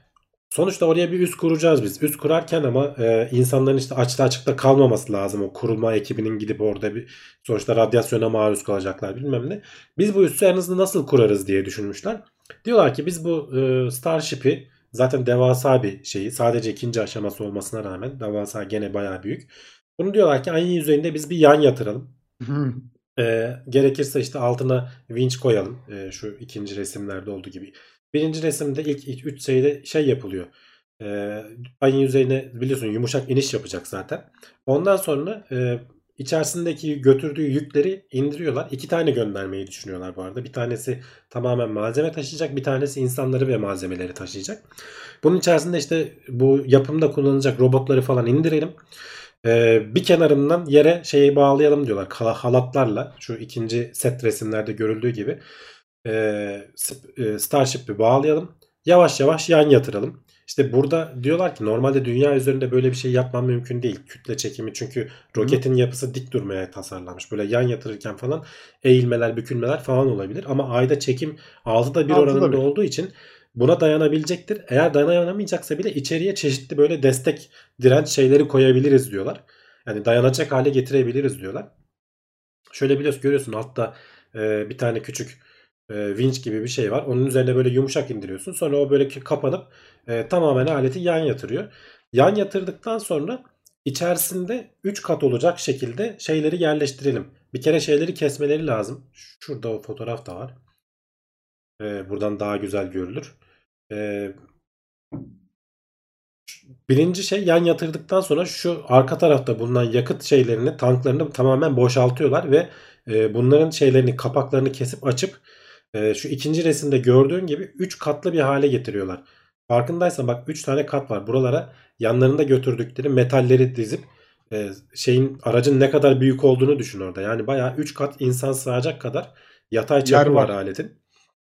Sonuçta oraya bir üst kuracağız biz. Üst kurarken ama e, insanların işte açta açıkta kalmaması lazım. O kurulma ekibinin gidip orada bir sonuçta radyasyona maruz kalacaklar bilmem ne. Biz bu üssü en hızlı nasıl kurarız diye düşünmüşler. Diyorlar ki biz bu e, Starship'i zaten devasa bir şeyi sadece ikinci aşaması olmasına rağmen devasa gene bayağı büyük. Bunu diyorlar ki ayın yüzeyinde biz bir yan yatıralım. *laughs* E, gerekirse işte altına vinç koyalım. E, şu ikinci resimlerde olduğu gibi. Birinci resimde ilk, ilk üç şeyde şey yapılıyor. E, ayın yüzeyine biliyorsun yumuşak iniş yapacak zaten. Ondan sonra e, içerisindeki götürdüğü yükleri indiriyorlar. İki tane göndermeyi düşünüyorlar bu arada. Bir tanesi tamamen malzeme taşıyacak. Bir tanesi insanları ve malzemeleri taşıyacak. Bunun içerisinde işte bu yapımda kullanılacak robotları falan indirelim. Ee, bir kenarından yere şeyi bağlayalım diyorlar. Halatlarla şu ikinci set resimlerde görüldüğü gibi e, sp- e, Starship'i bağlayalım. Yavaş yavaş yan yatıralım. İşte burada diyorlar ki normalde dünya üzerinde böyle bir şey yapmam mümkün değil. Kütle çekimi çünkü roketin yapısı dik durmaya tasarlanmış. Böyle yan yatırırken falan eğilmeler, bükülmeler falan olabilir. Ama ayda çekim 6'da 1 Altıda oranında bir. olduğu için buna dayanabilecektir. Eğer dayanamayacaksa bile içeriye çeşitli böyle destek direnç şeyleri koyabiliriz diyorlar. Yani dayanacak hale getirebiliriz diyorlar. Şöyle biliyorsun görüyorsun altta e, bir tane küçük e, winch gibi bir şey var. Onun üzerine böyle yumuşak indiriyorsun. Sonra o böyle kapanıp e, tamamen aleti yan yatırıyor. Yan yatırdıktan sonra içerisinde 3 kat olacak şekilde şeyleri yerleştirelim. Bir kere şeyleri kesmeleri lazım. Şurada o fotoğraf da var. E, buradan daha güzel görülür. E, birinci şey yan yatırdıktan sonra şu arka tarafta bulunan yakıt şeylerini tanklarını tamamen boşaltıyorlar ve e, bunların şeylerini kapaklarını kesip açıp e, şu ikinci resimde gördüğün gibi 3 katlı bir hale getiriyorlar. Farkındaysan bak 3 tane kat var. Buralara yanlarında götürdükleri metalleri dizip e, şeyin aracın ne kadar büyük olduğunu düşün orada. Yani bayağı 3 kat insan sığacak kadar yatay çapı var. var. aletin.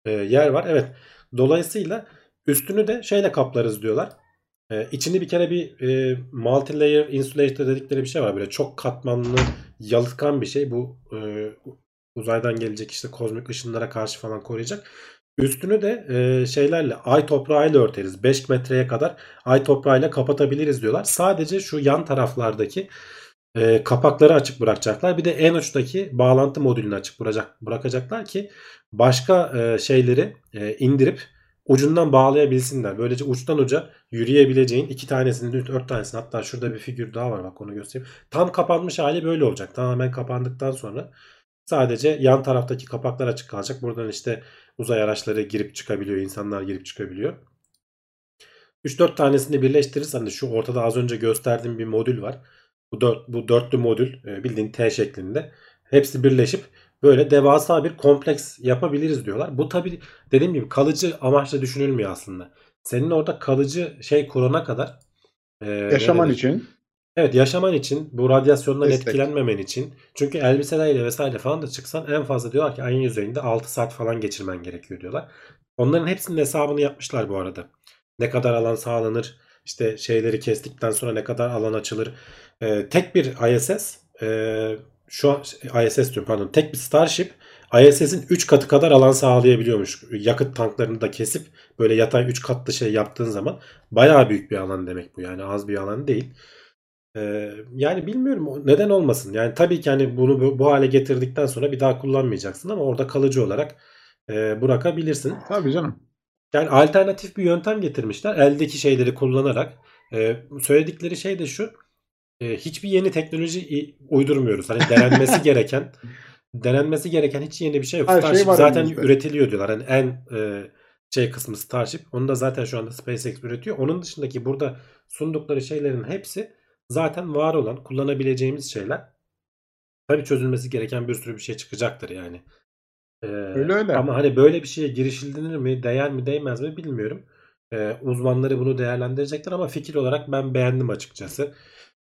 E, yer var evet. Dolayısıyla üstünü de şeyle kaplarız diyorlar. E, içini bir kere bir e, multi layer insulator dedikleri bir şey var. Böyle çok katmanlı yalıtkan bir şey. Bu e, uzaydan gelecek işte kozmik ışınlara karşı falan koruyacak. Üstünü de e, şeylerle ay toprağıyla örteriz. 5 metreye kadar ay toprağıyla kapatabiliriz diyorlar. Sadece şu yan taraflardaki e, kapakları açık bırakacaklar. Bir de en uçtaki bağlantı modülünü açık bırakacak, bırakacaklar ki başka e, şeyleri e, indirip ucundan bağlayabilsinler. Böylece uçtan uca yürüyebileceğin iki tanesini, dört tanesini hatta şurada bir figür daha var bak onu göstereyim. Tam kapanmış hali böyle olacak. Tamamen kapandıktan sonra sadece yan taraftaki kapaklar açık kalacak. Buradan işte uzay araçları girip çıkabiliyor, insanlar girip çıkabiliyor. 3-4 tanesini birleştirirsen de şu ortada az önce gösterdiğim bir modül var. Bu, dört, bu dörtlü modül e, bildiğin T şeklinde. Hepsi birleşip böyle devasa bir kompleks yapabiliriz diyorlar. Bu tabi dediğim gibi kalıcı amaçla düşünülmüyor aslında. Senin orada kalıcı şey kurana kadar e, Yaşaman için. Evet yaşaman için bu radyasyondan Destek. etkilenmemen için. Çünkü elbiselerle vesaire falan da çıksan en fazla diyorlar ki ayın yüzeyinde 6 saat falan geçirmen gerekiyor diyorlar. Onların hepsinin hesabını yapmışlar bu arada. Ne kadar alan sağlanır, işte şeyleri kestikten sonra ne kadar alan açılır. Ee, tek bir ISS, e, şu an ISS diyorum pardon, tek bir Starship ISS'in 3 katı kadar alan sağlayabiliyormuş. Yakıt tanklarını da kesip böyle yatay 3 katlı şey yaptığın zaman bayağı büyük bir alan demek bu yani az bir alan değil. Ee, yani bilmiyorum neden olmasın. Yani tabii ki hani bunu bu, bu hale getirdikten sonra bir daha kullanmayacaksın ama orada kalıcı olarak e, bırakabilirsin. Tabii canım. Yani alternatif bir yöntem getirmişler. Eldeki şeyleri kullanarak. Ee, söyledikleri şey de şu. e, hiçbir yeni teknoloji uydurmuyoruz. Hani denenmesi *laughs* gereken denenmesi gereken hiç yeni bir şey yok. Her şey Starship var zaten elimizde. üretiliyor diyorlar. Hani en e, şey kısmı Starship. Onu da zaten şu anda SpaceX üretiyor. Onun dışındaki burada sundukları şeylerin hepsi zaten var olan kullanabileceğimiz şeyler. Tabii çözülmesi gereken bir sürü bir şey çıkacaktır yani. Ee, Öyle öyle. Ama hani böyle bir şeye girişilir mi, değer mi, değmez mi bilmiyorum. Ee, uzmanları bunu değerlendirecekler ama fikir olarak ben beğendim açıkçası.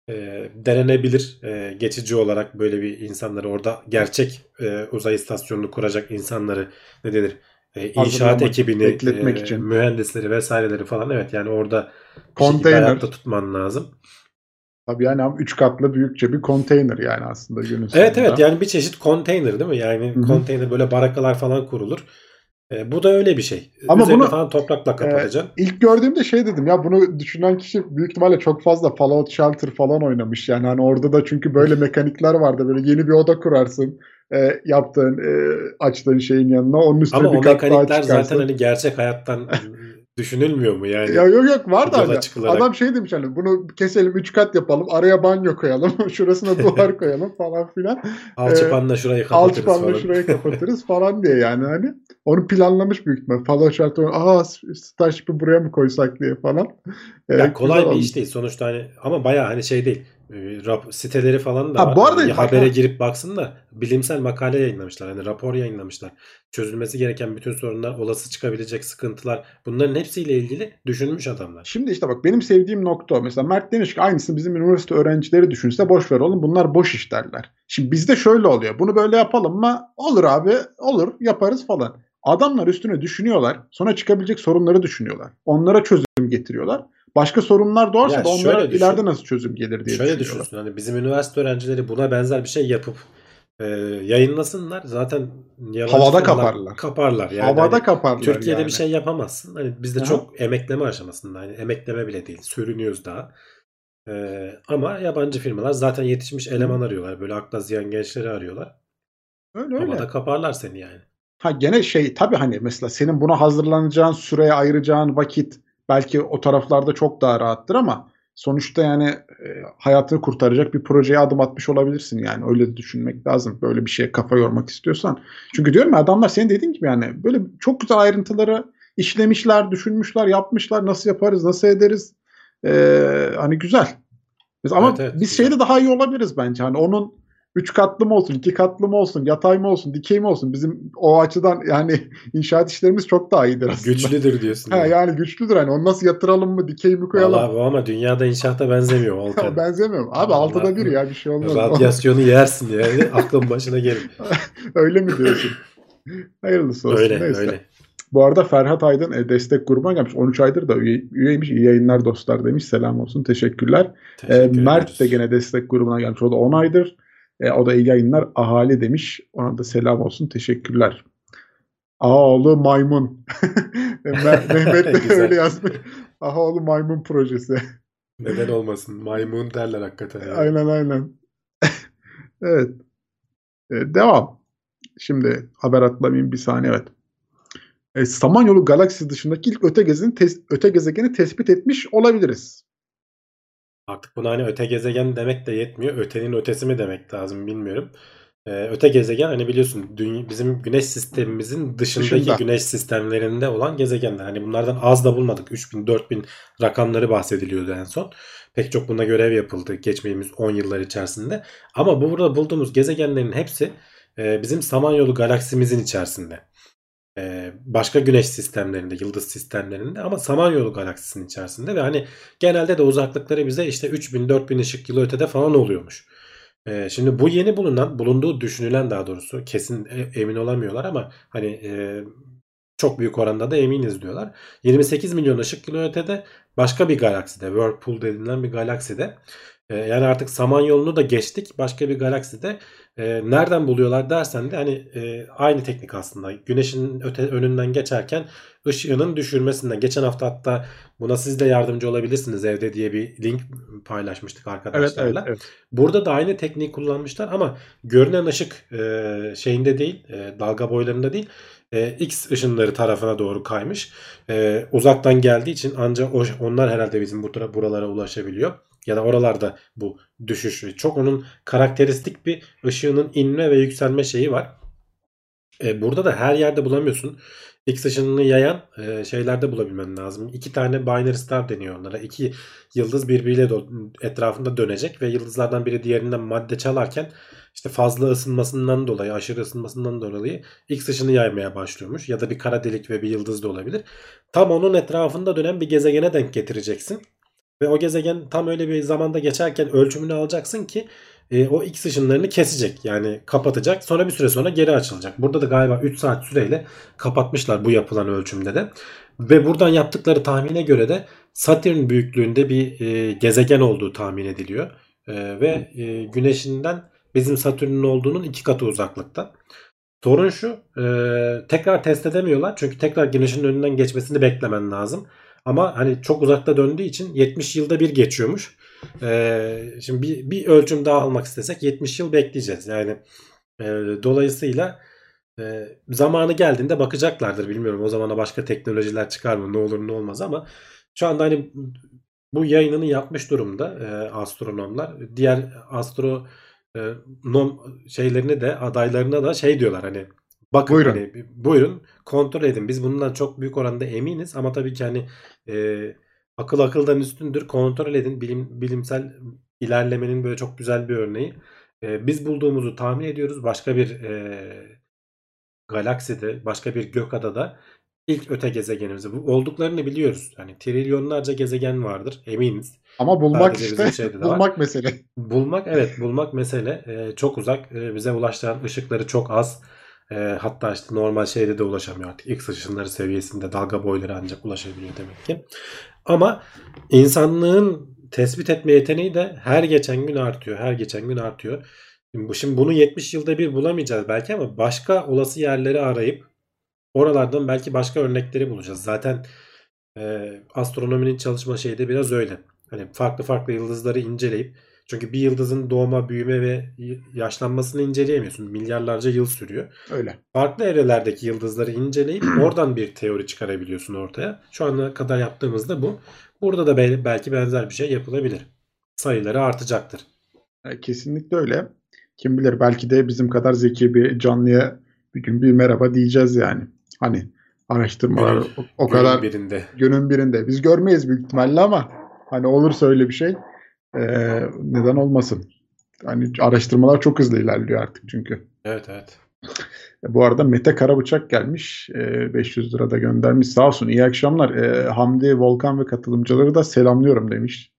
Ee, denenebilir e, geçici olarak böyle bir insanları orada gerçek e, uzay istasyonunu kuracak insanları ne denir? E, inşaat ekibini, bekletmek e, için. mühendisleri vesaireleri falan evet yani orada Konteyner. tutman lazım. Tabii yani ama 3 katlı büyükçe bir konteyner yani aslında günün Evet sonunda. evet yani bir çeşit konteyner değil mi? Yani Hı hı. konteyner böyle barakalar falan kurulur. E, bu da öyle bir şey. Ama Üzerine bunu- falan toprakla kapatacaksın. İlk gördüğümde şey dedim ya bunu düşünen kişi büyük ihtimalle çok fazla Fallout Shelter falan oynamış. Yani hani orada da çünkü böyle *laughs* mekanikler vardı. Böyle yeni bir oda kurarsın. E, yaptığın, e, açtığın şeyin yanına. Onun üstüne Ama bir o kat daha mekanikler çıkarsın. zaten hani gerçek hayattan *laughs* düşünülmüyor mu yani? Ya yok yok var da hani çıkılarak. adam şey demiş hani bunu keselim üç kat yapalım araya banyo koyalım *laughs* şurasına duvar *laughs* koyalım falan filan Alçıpanla şurayı kapatırız alçıpanla falan. şurayı *laughs* kapatırız falan diye yani hani onu planlamış büyük ihtimal Fallout Shelter aa Starship'i buraya mı koysak diye falan. Ee, Ya kolay bir olmuş. iş değil sonuçta hani ama bayağı hani şey değil. E, rap, siteleri falan da Ha, bu arada bak habere ha. girip baksın da bilimsel makale yayınlamışlar. Hani rapor yayınlamışlar. Çözülmesi gereken bütün sorunlar, olası çıkabilecek sıkıntılar bunların hepsiyle ilgili düşünmüş adamlar. Şimdi işte bak benim sevdiğim nokta. Mesela Mert demiş ki aynısını bizim üniversite öğrencileri düşünse boş ver oğlum bunlar boş iş derler. Şimdi bizde şöyle oluyor. Bunu böyle yapalım mı? Olur abi olur yaparız falan. Adamlar üstüne düşünüyorlar. Sonra çıkabilecek sorunları düşünüyorlar. Onlara çözüm getiriyorlar. Başka sorunlar doğarsa Ya da onlara düşün. ileride nasıl çözüm gelir diye Şöyle düşünsün hani bizim üniversite öğrencileri buna benzer bir şey yapıp e, yayınlasınlar. Zaten Havada kaparlar. Kaparlar. Yani Havada hani kaparlar Türkiye'de yani. bir şey yapamazsın. Hani bizde Aha. çok emekleme aşamasında. Hani emekleme bile değil. Sürünüyoruz daha. Ee, ama yabancı firmalar zaten yetişmiş eleman arıyorlar. Böyle akla ziyan gençleri arıyorlar. Öyle öyle. Havada kaparlar seni yani. Ha gene şey tabii hani mesela senin buna hazırlanacağın süreye ayıracağın vakit belki o taraflarda çok daha rahattır ama sonuçta yani e, hayatını kurtaracak bir projeye adım atmış olabilirsin yani öyle de düşünmek lazım böyle bir şeye kafa yormak istiyorsan. Çünkü diyorum ya adamlar senin dediğin gibi yani böyle çok güzel ayrıntıları işlemişler, düşünmüşler, yapmışlar nasıl yaparız, nasıl ederiz. Ee, hani güzel. Biz- Ama Evet, evet, biz şeyde daha iyi olabiliriz bence. Hani onun üç katlı mı olsun, iki katlı mı olsun, yatay mı olsun, dikey mi olsun? Bizim o açıdan yani *laughs* inşaat işlerimiz çok daha iyidir aslında. Güçlüdür diyorsun. Ha, yani. yani güçlüdür hani. Onu nasıl yatıralım mı, dikey mi koyalım? Vallahi bu ama dünyada inşaata benzemiyor *laughs* Volkan. Benzemiyorum. Abi Vallahi- altıda bir ya bir şey olmaz. Radyasyonu yersin yani. *laughs* Aklın başına gelir. öyle mi diyorsun? Hayırlısı olsun. Öyle Neyse. öyle. Bu arada Ferhat Aydın e, destek grubuna gelmiş. 13 aydır da üye, üyeymiş. İyi yayınlar dostlar demiş. Selam olsun. Teşekkürler. E, Teşekkür Mert ediyoruz. de gene destek grubuna gelmiş. O da 10 aydır. E, o da iyi yayınlar. Ahali demiş. Ona da selam olsun. Teşekkürler. Ağoğlu maymun. *laughs* Me- *laughs* Mehmet de öyle yazmış. Ağoğlu maymun projesi. Neden olmasın? Maymun derler hakikaten. yani. aynen aynen. *laughs* evet. E, devam. Şimdi haber atlamayayım bir saniye evet. E, Samanyolu galaksisi dışındaki ilk öte gezegeni, tes- öte gezegeni tespit etmiş olabiliriz. Artık buna hani öte gezegen demek de yetmiyor. Ötenin ötesi mi demek lazım bilmiyorum. Ee, öte gezegen hani biliyorsun dünya, bizim güneş sistemimizin dışındaki Dışında. güneş sistemlerinde olan gezegenler. Hani bunlardan az da bulmadık. 3000 4000 rakamları bahsediliyordu en son. Pek çok buna görev yapıldı geçmediğimiz 10 yıllar içerisinde. Ama bu burada bulduğumuz gezegenlerin hepsi e, bizim Samanyolu galaksimizin içerisinde. E, başka güneş sistemlerinde, yıldız sistemlerinde ama Samanyolu galaksisinin içerisinde ve hani genelde de uzaklıkları bize işte 3000-4000 ışık yılı ötede falan oluyormuş. E, şimdi bu yeni bulunan, bulunduğu düşünülen daha doğrusu kesin e- emin olamıyorlar ama hani e, çok büyük oranda da eminiz diyorlar. 28 milyon ışık yılı ötede başka bir galakside, Whirlpool denilen bir galakside e, yani artık Samanyolu'nu da geçtik başka bir galakside e, nereden buluyorlar dersen de hani e, aynı teknik aslında. Güneşin öte önünden geçerken ışığının düşürmesinden. Geçen hafta hatta buna siz de yardımcı olabilirsiniz evde diye bir link paylaşmıştık Evet arkadaşlarla. evet, evet. Burada da aynı tekniği kullanmışlar ama görünen ışık e, şeyinde değil, e, dalga boylarında değil, e, X ışınları tarafına doğru kaymış. E, uzaktan geldiği için ancak onlar herhalde bizim bu tara- buralara ulaşabiliyor. Ya da oralarda bu düşüş. Çok onun karakteristik bir ışığının inme ve yükselme şeyi var. E, burada da her yerde bulamıyorsun. X ışınını yayan e, şeylerde bulabilmen lazım. İki tane binary star deniyor onlara. İki yıldız birbiriyle do- etrafında dönecek ve yıldızlardan biri diğerinden madde çalarken işte fazla ısınmasından dolayı, aşırı ısınmasından dolayı X ışını yaymaya başlıyormuş. Ya da bir kara delik ve bir yıldız da olabilir. Tam onun etrafında dönen bir gezegene denk getireceksin. Ve o gezegen tam öyle bir zamanda geçerken ölçümünü alacaksın ki e, o X ışınlarını kesecek. Yani kapatacak. Sonra bir süre sonra geri açılacak. Burada da galiba 3 saat süreyle kapatmışlar bu yapılan ölçümde de. Ve buradan yaptıkları tahmine göre de Satürn büyüklüğünde bir e, gezegen olduğu tahmin ediliyor. E, ve e, güneşinden bizim Satürn'ün olduğunun iki katı uzaklıkta. Sorun şu e, tekrar test edemiyorlar çünkü tekrar güneşin önünden geçmesini beklemen lazım. Ama hani çok uzakta döndüğü için 70 yılda bir geçiyormuş. E, şimdi bir, bir ölçüm daha almak istesek 70 yıl bekleyeceğiz. Yani e, dolayısıyla e, zamanı geldiğinde bakacaklardır. Bilmiyorum o zamana başka teknolojiler çıkar mı ne olur ne olmaz ama şu anda hani bu yayınını yapmış durumda e, astronomlar. Diğer astro e, nom şeylerini de adaylarına da şey diyorlar hani bakın Buyurun. hani buyurun kontrol edin. Biz bundan çok büyük oranda eminiz ama tabii ki hani e, akıl akıldan üstündür. Kontrol edin. Bilim bilimsel ilerlemenin böyle çok güzel bir örneği. E, biz bulduğumuzu tahmin ediyoruz. Başka bir e, galakside, başka bir gökadada ilk öte gezegenimizi. Bu olduklarını biliyoruz. Yani trilyonlarca gezegen vardır eminiz. Ama bulmak Sadece işte de *laughs* var. bulmak mesele. Bulmak evet bulmak mesele Ee, çok uzak Ee, bize ulaştıran ışıkları çok az Ee, hatta işte normal şeyde de ulaşamıyor artık. X ışınları seviyesinde dalga boyları ancak ulaşabiliyor demek ki. Ama insanlığın tespit etme yeteneği de her geçen gün artıyor her geçen gün artıyor. Şimdi bunu 70 yılda bir bulamayacağız belki ama başka olası yerleri arayıp oralardan belki başka örnekleri bulacağız. Zaten e, astronominin çalışma şeyi de biraz öyle. Hani farklı farklı yıldızları inceleyip çünkü bir yıldızın doğma, büyüme ve yaşlanmasını inceleyemiyorsun. Milyarlarca yıl sürüyor. Öyle. Farklı evrelerdeki yıldızları inceleyip *clears throat* oradan bir teori çıkarabiliyorsun ortaya. Şu ana kadar yaptığımız da bu. Burada da bel- belki benzer bir şey yapılabilir. Sayıları artacaktır. E, Kesinlikle öyle. Kim bilir belki de bizim kadar zeki bir canlıya bir gün bir merhaba diyeceğiz yani. Hani araştırmalar Gönül- o, o Günün kadar birinde. günün birinde. Biz görmeyiz büyük ihtimalle ama hani olursa öyle bir şey e, neden olmasın? Hani araştırmalar çok hızlı ilerliyor artık çünkü. Evet evet. E, Bu arada Mete Karabıçak gelmiş. E, 500 lira da göndermiş. Sağ olsun. İyi akşamlar. E, Hamdi, Volkan ve katılımcıları da selamlıyorum demiş.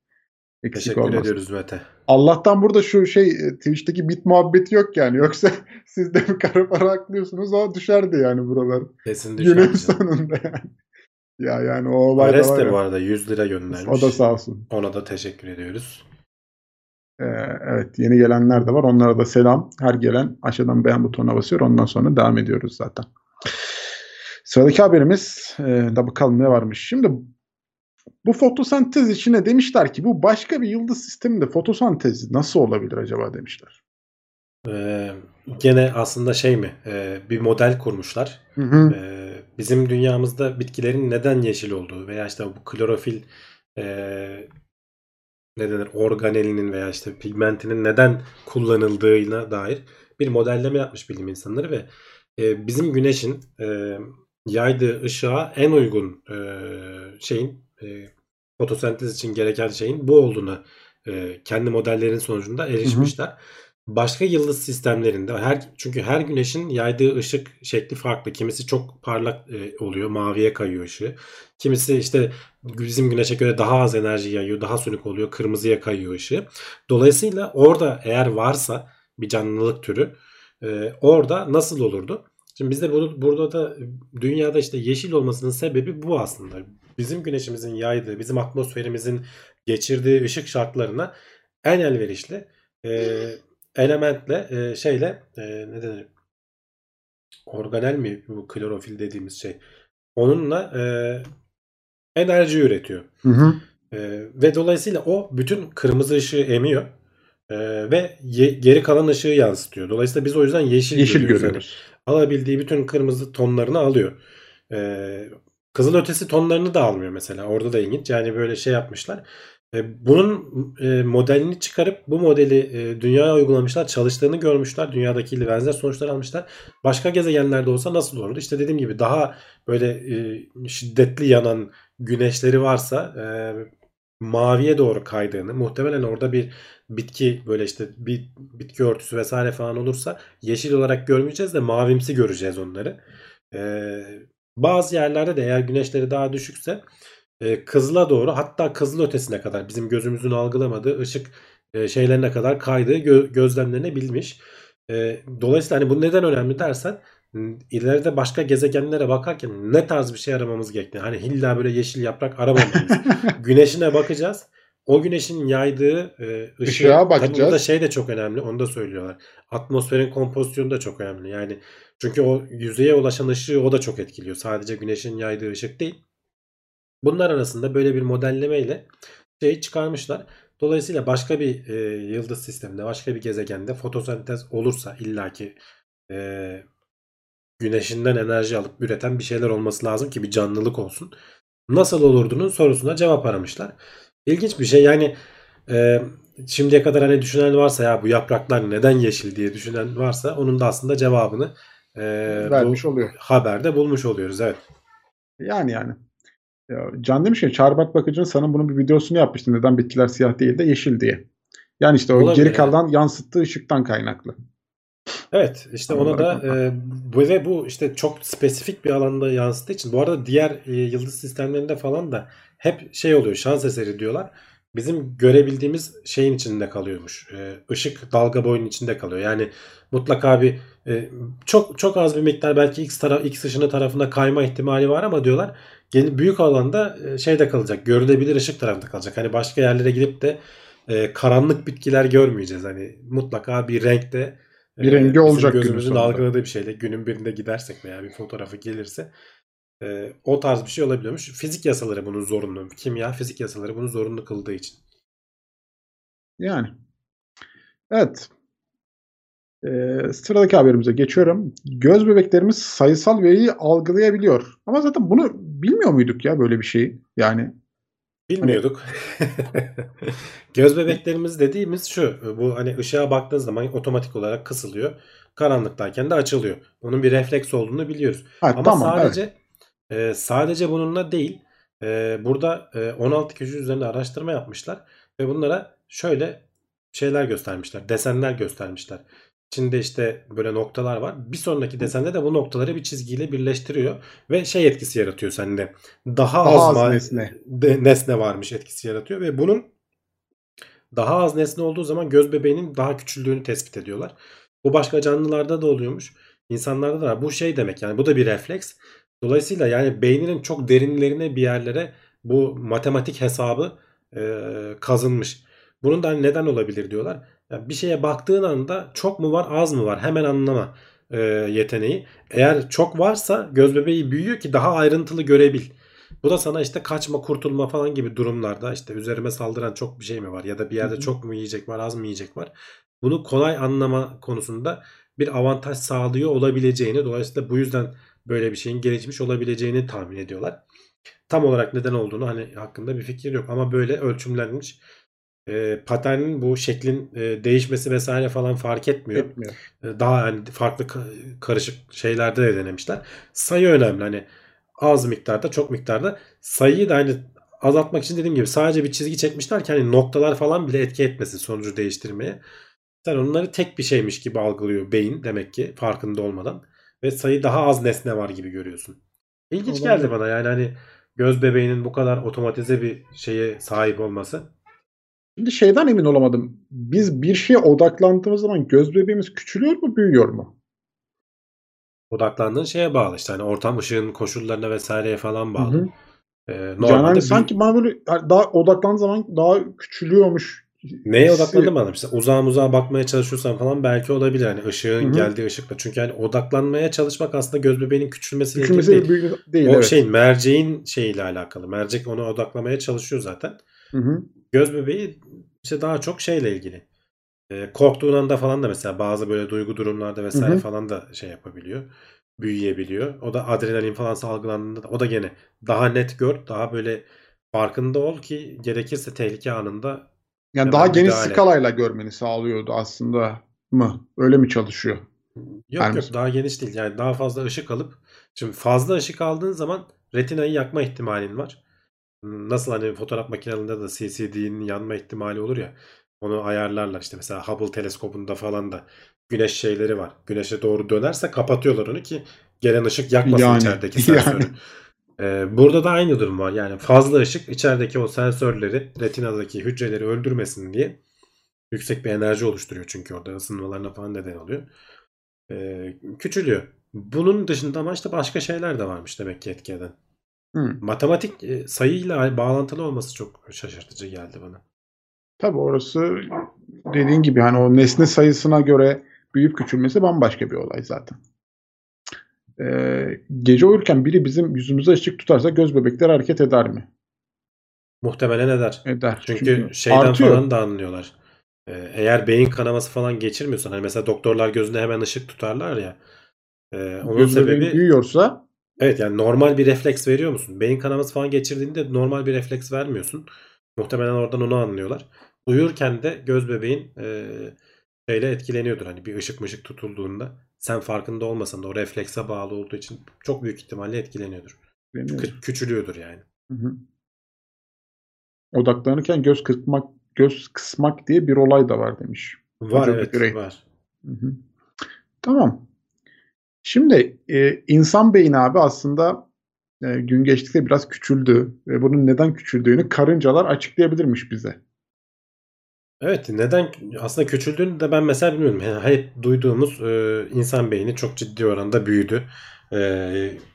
Eksik Teşekkür olmasın. ediyoruz Mete. Allah'tan burada şu şey e, Twitch'teki bit muhabbeti yok yani. Yoksa *laughs* siz de bir kara para aklıyorsunuz o düşerdi yani buralar. Kesin Günün düşer. sonunda yani. Ya yani o olay da Ares var de ya. bu arada 100 lira göndermiş. O da sağ olsun. Ona da teşekkür ediyoruz. Ee, evet yeni gelenler de var. Onlara da selam. Her gelen aşağıdan beğen butonuna basıyor. Ondan sonra devam ediyoruz zaten. Sıradaki haberimiz e, da bakalım ne varmış. Şimdi bu fotosentez içine demişler ki bu başka bir yıldız sisteminde fotosentez nasıl olabilir acaba demişler. Ee, gene aslında şey mi? Ee, bir model kurmuşlar. Hı hı. Ee, bizim dünyamızda bitkilerin neden yeşil olduğu veya işte bu klorofil ee, ne denir organelinin veya işte pigmentinin neden kullanıldığına dair bir modelleme yapmış bilim insanları ve ee, bizim güneşin ee, yaydığı ışığa en uygun ee, şeyin ee, fotosentez için gereken şeyin bu olduğuna ee, kendi modellerin sonucunda erişmişler. Başka yıldız sistemlerinde her çünkü her güneşin yaydığı ışık şekli farklı. Kimisi çok parlak e, oluyor, maviye kayıyor ışığı. Kimisi işte bizim güneşe göre daha az enerji yayıyor, daha sönük oluyor, kırmızıya kayıyor ışığı. Dolayısıyla orada eğer varsa bir canlılık türü e, orada nasıl olurdu? Şimdi bizde bu- burada da dünyada işte yeşil olmasının sebebi bu aslında. Bizim güneşimizin yaydığı, bizim atmosferimizin geçirdiği ışık şartlarına en elverişli e, elementle e, şeyle e, ne denir? Organel mi bu klorofil dediğimiz şey? Onunla e, enerji üretiyor. Hı hı. E, ve dolayısıyla o bütün kırmızı ışığı emiyor. E, ve ye- geri kalan ışığı yansıtıyor. Dolayısıyla biz o yüzden yeşil, Yeşil görüyoruz. görüyoruz. Yani alabildiği bütün kırmızı tonlarını alıyor. Ee, kızıl ötesi tonlarını da almıyor mesela. Orada da ilginç. Yani böyle şey yapmışlar. Ee, bunun e, modelini çıkarıp bu modeli e, dünyaya uygulamışlar. Çalıştığını görmüşler. Dünyadakiyle benzer sonuçlar almışlar. Başka gezegenlerde olsa nasıl olurdu? İşte dediğim gibi daha böyle e, şiddetli yanan güneşleri varsa e, maviye doğru kaydığını muhtemelen orada bir bitki böyle işte bir bitki örtüsü vesaire falan olursa yeşil olarak görmeyeceğiz de mavimsi göreceğiz onları. Bazı yerlerde de eğer güneşleri daha düşükse e, kızıla doğru hatta kızıl ötesine kadar bizim gözümüzün algılamadığı ışık e, şeylerine kadar kaydığı gö- gözlemlenebilmiş. E, dolayısıyla hani bu neden önemli dersen ileride başka gezegenlere bakarken ne tarz bir şey aramamız gerektiğini. Hani illa böyle yeşil yaprak aramamalıyız. *laughs* Güneşine bakacağız. o güneşin yaydığı e, ışığı tabii bakacağız. burada şey de çok önemli. Onu da söylüyorlar. Atmosferin kompozisyonu da çok önemli. Yani çünkü o yüzeye ulaşan ışığı o da çok etkiliyor. Sadece güneşin yaydığı ışık değil. Bunlar arasında böyle bir modellemeyle şey çıkarmışlar. Dolayısıyla başka bir e, yıldız sisteminde, başka bir gezegende fotosentez olursa illaki e, güneşinden enerji alıp üreten bir şeyler olması lazım ki bir canlılık olsun. Nasıl olurdunun sorusuna cevap aramışlar. İlginç bir şey yani e, şimdiye kadar hani düşünen varsa ya bu yapraklar neden yeşil diye düşünen varsa onun da aslında cevabını e, Vermiş bu oluyor. haberde bulmuş oluyoruz. Evet. Yani yani. Ya, Can demiş ya Çarbat Bakıcı'nın sana bunun bir videosunu yapmıştı. Neden bitkiler siyah değil de yeşil diye. Yani işte o Olabilir geri kalan yansıttığı ışıktan kaynaklı. Evet işte ona da e, bu ve bu işte çok spesifik bir alanda yansıttığı için bu arada diğer e, yıldız sistemlerinde falan da hep şey oluyor şans eseri diyorlar. Bizim görebildiğimiz şeyin içinde kalıyormuş. E, ışık dalga boyunun içinde kalıyor. Yani mutlaka bir e, çok çok az bir miktar belki X taraf X ışını tarafına kayma ihtimali var ama diyorlar büyük alanda e, şeyde kalacak. Görülebilir ışık tarafında kalacak. Hani başka yerlere gidip de e, karanlık bitkiler görmeyeceğiz. Hani mutlaka bir renkte Bir ee, rengi olacak gözümüzün algıladığı bir şeyle günün birinde gidersek veya bir fotoğrafı gelirse e, o tarz bir şey olabiliyormuş. Fizik yasaları bunun zorunlu. Kimya fizik yasaları bunu zorunlu kıldığı için. Yani. Evet. Ee, sıradaki haberimize geçiyorum. Göz bebeklerimiz sayısal veriyi algılayabiliyor. Ama zaten bunu bilmiyor muyduk ya böyle bir şeyi? Yani Bilmiyorduk. *laughs* Göz bebeklerimiz dediğimiz şu. Bu hani ışığa baktığınız zaman otomatik olarak kısılıyor. Karanlıktayken de açılıyor. Bunun bir refleks olduğunu biliyoruz. ha, Ama tamam evet. sadece e, sadece bununla değil. e, burada e, 16 kişi üzerinde araştırma yapmışlar ve bunlara şöyle şeyler göstermişler. Desenler göstermişler. İçinde işte böyle noktalar var. Bir sonraki desende de bu noktaları bir çizgiyle birleştiriyor ve şey etkisi yaratıyor sende. Daha, Daha az ma- nesne. de- nesne varmış etkisi yaratıyor ve bunun daha az nesne olduğu zaman göz bebeğinin daha küçüldüğünü tespit ediyorlar. Bu başka canlılarda da oluyormuş. İnsanlarda da var. Bu şey demek yani bu da bir refleks. Dolayısıyla yani beyninin çok derinlerine bir yerlere bu matematik hesabı e, kazınmış. Bunun da hani neden olabilir diyorlar. Yani bir şeye baktığın anda çok mu var az mı var hemen anlama e, yeteneği. Eğer çok varsa göz bebeği büyüyor ki daha ayrıntılı görebil. Bu da sana işte kaçma kurtulma falan gibi durumlarda işte üzerime saldıran çok bir şey mi var ya da bir yerde çok mu yiyecek var az mı yiyecek var. Bunu kolay anlama konusunda bir avantaj sağlıyor olabileceğini dolayısıyla bu yüzden böyle bir şeyin gelişmiş olabileceğini tahmin ediyorlar. Tam olarak neden olduğunu hani hakkında bir fikir yok ama böyle ölçümlenmiş. E, paternin bu şeklin e, değişmesi vesaire falan fark etmiyor. Etmiyor. E, daha yani farklı ka- karışık şeylerde de denemişler. Sayı önemli hani az miktarda çok miktarda sayıyı da hani azaltmak için dediğim gibi sadece bir çizgi çekmişler ki hani noktalar falan bile etki etmesin sonucu değiştirmeye. Sen onları tek bir şeymiş gibi algılıyor beyin demek ki farkında olmadan ve sayı daha az nesne var gibi görüyorsun. İlginç Olabilir. geldi bana yani hani göz bebeğinin bu kadar otomatize bir şeye sahip olması. Şimdi şeyden emin olamadım. Biz bir şeye odaklandığımız zaman göz bebeğimiz küçülüyor mu, büyüyor mu? Odaklandığın şeye bağlı işte hani ortam ışığın koşullarına vesaireye falan bağlı. hı. Ee, Yani normalde hani bir- sanki bana böyle yani daha odaklandığı zaman daha küçülüyormuş. Neye odaklandın mı? İşte uzağa uzağa bakmaya çalışıyorsan falan belki olabilir. Hani ışığın Hı hı. geldiği ışıkla. Çünkü hani odaklanmaya çalışmak aslında göz bebeğinin küçülmesiyle Küçülmesi ilgili değil. değil. o evet. şeyin merceğin şeyiyle alakalı. Mercek onu odaklamaya çalışıyor zaten. Hı hı. Göz bebeği işte daha çok şeyle ilgili. Ee, korktuğun anda falan da mesela bazı böyle duygu durumlarda vesaire Hı hı. falan da şey yapabiliyor. Büyüyebiliyor. O da adrenalin falan salgılandığında da o da gene daha net gör. Daha böyle farkında ol ki gerekirse tehlike anında Yani daha geniş müdahale. skalayla görmeni sağlıyordu aslında mı? Öyle mi çalışıyor? Yok Yani- yok daha geniş değil. Yani daha fazla ışık alıp şimdi fazla ışık aldığın zaman retinayı yakma ihtimalin var. Nasıl hani fotoğraf makinelerinde de CCD'nin yanma ihtimali olur ya. Onu ayarlarlar işte mesela Hubble teleskopunda falan da güneş şeyleri var. Güneşe doğru dönerse kapatıyorlar onu ki gelen ışık yakmasın Yani, içerideki *laughs* sensörü. yani. Ee, burada da aynı durum var. Yani fazla ışık içerideki o sensörleri, retinadaki hücreleri öldürmesin diye yüksek bir enerji oluşturuyor çünkü orada ısınmalarına falan neden oluyor. Ee, küçülüyor. Bunun dışında ama işte başka şeyler de varmış demek ki etki eden. Hı. Matematik e, sayıyla bağlantılı olması çok şaşırtıcı geldi bana. Tabii orası dediğin gibi hani o nesne sayısına göre büyüyüp küçülmesi bambaşka bir olay zaten. Ee, gece uyurken biri bizim yüzümüze ışık tutarsa göz bebekleri hareket eder mi? Muhtemelen eder. Eder. Çünkü, şeyden artıyor. falan da anlıyorlar. Ee, eğer beyin kanaması falan geçirmiyorsan hani mesela doktorlar gözüne hemen ışık tutarlar ya. Ee, onun göz sebebi büyüyorsa evet yani normal bir refleks veriyor musun? Beyin kanaması falan geçirdiğinde normal bir refleks vermiyorsun. Muhtemelen oradan onu anlıyorlar. Uyurken de göz bebeğin e, şeyle etkileniyordur. Hani bir ışık mışık tutulduğunda sen farkında olmasan da o reflekse bağlı olduğu için çok büyük ihtimalle etkileniyordur. Kı- küçülüyordur yani. Hı hı. Odaklanırken göz kısmak göz kısmak diye bir olay da var demiş. Var Hoca evet Grey. var. Hı hı. Tamam. Şimdi e, insan beyni abi aslında e, gün geçtikçe biraz küçüldü ve bunun neden küçüldüğünü karıncalar açıklayabilirmiş bize. Evet neden aslında küçüldüğünü de ben mesela bilmiyorum. Yani hep duyduğumuz e, insan beyni çok ciddi oranda büyüdü e,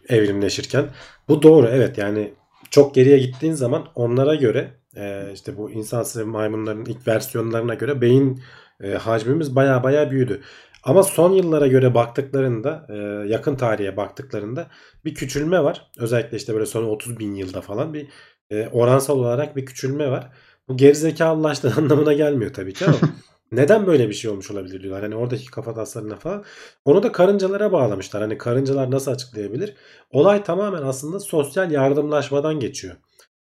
evrimleşirken. Bu doğru evet yani çok geriye gittiğin zaman onlara göre e, işte bu insansı maymunların ilk versiyonlarına göre beyin e, hacmimiz baya baya büyüdü. Ama son yıllara göre baktıklarında e, yakın tarihe baktıklarında bir küçülme var. Özellikle işte böyle son 30 bin yılda falan bir e, oransal olarak bir küçülme var. Bu gerizekalılaştığı *laughs* anlamına gelmiyor tabii ki ama *laughs* neden böyle bir şey olmuş olabilir diyorlar. Hani oradaki kafa taslarına falan. Onu da karıncalara bağlamışlar. Hani karıncalar nasıl açıklayabilir? Olay tamamen aslında sosyal yardımlaşmadan geçiyor.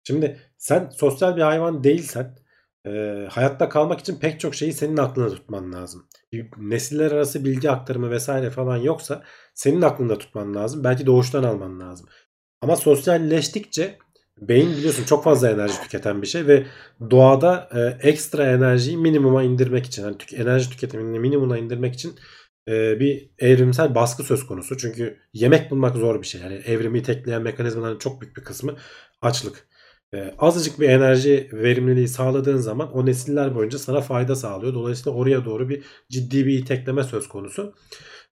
Şimdi sen sosyal bir hayvan değilsen e, hayatta kalmak için pek çok şeyi senin aklında tutman lazım. Nesiller arası bilgi aktarımı vesaire falan yoksa senin aklında tutman lazım. Belki doğuştan alman lazım. Ama sosyalleştikçe beyin biliyorsun çok fazla enerji tüketen bir şey ve doğada e, ekstra enerjiyi minimuma indirmek için yani tük- enerji tüketimini minimuma indirmek için e, bir evrimsel baskı söz konusu. Çünkü yemek bulmak zor bir şey. Yani evrimi tekleyen mekanizmaların çok büyük bir kısmı açlık. E, azıcık bir enerji verimliliği sağladığın zaman o nesiller boyunca sana fayda sağlıyor. Dolayısıyla oraya doğru bir ciddi bir itekleme söz konusu.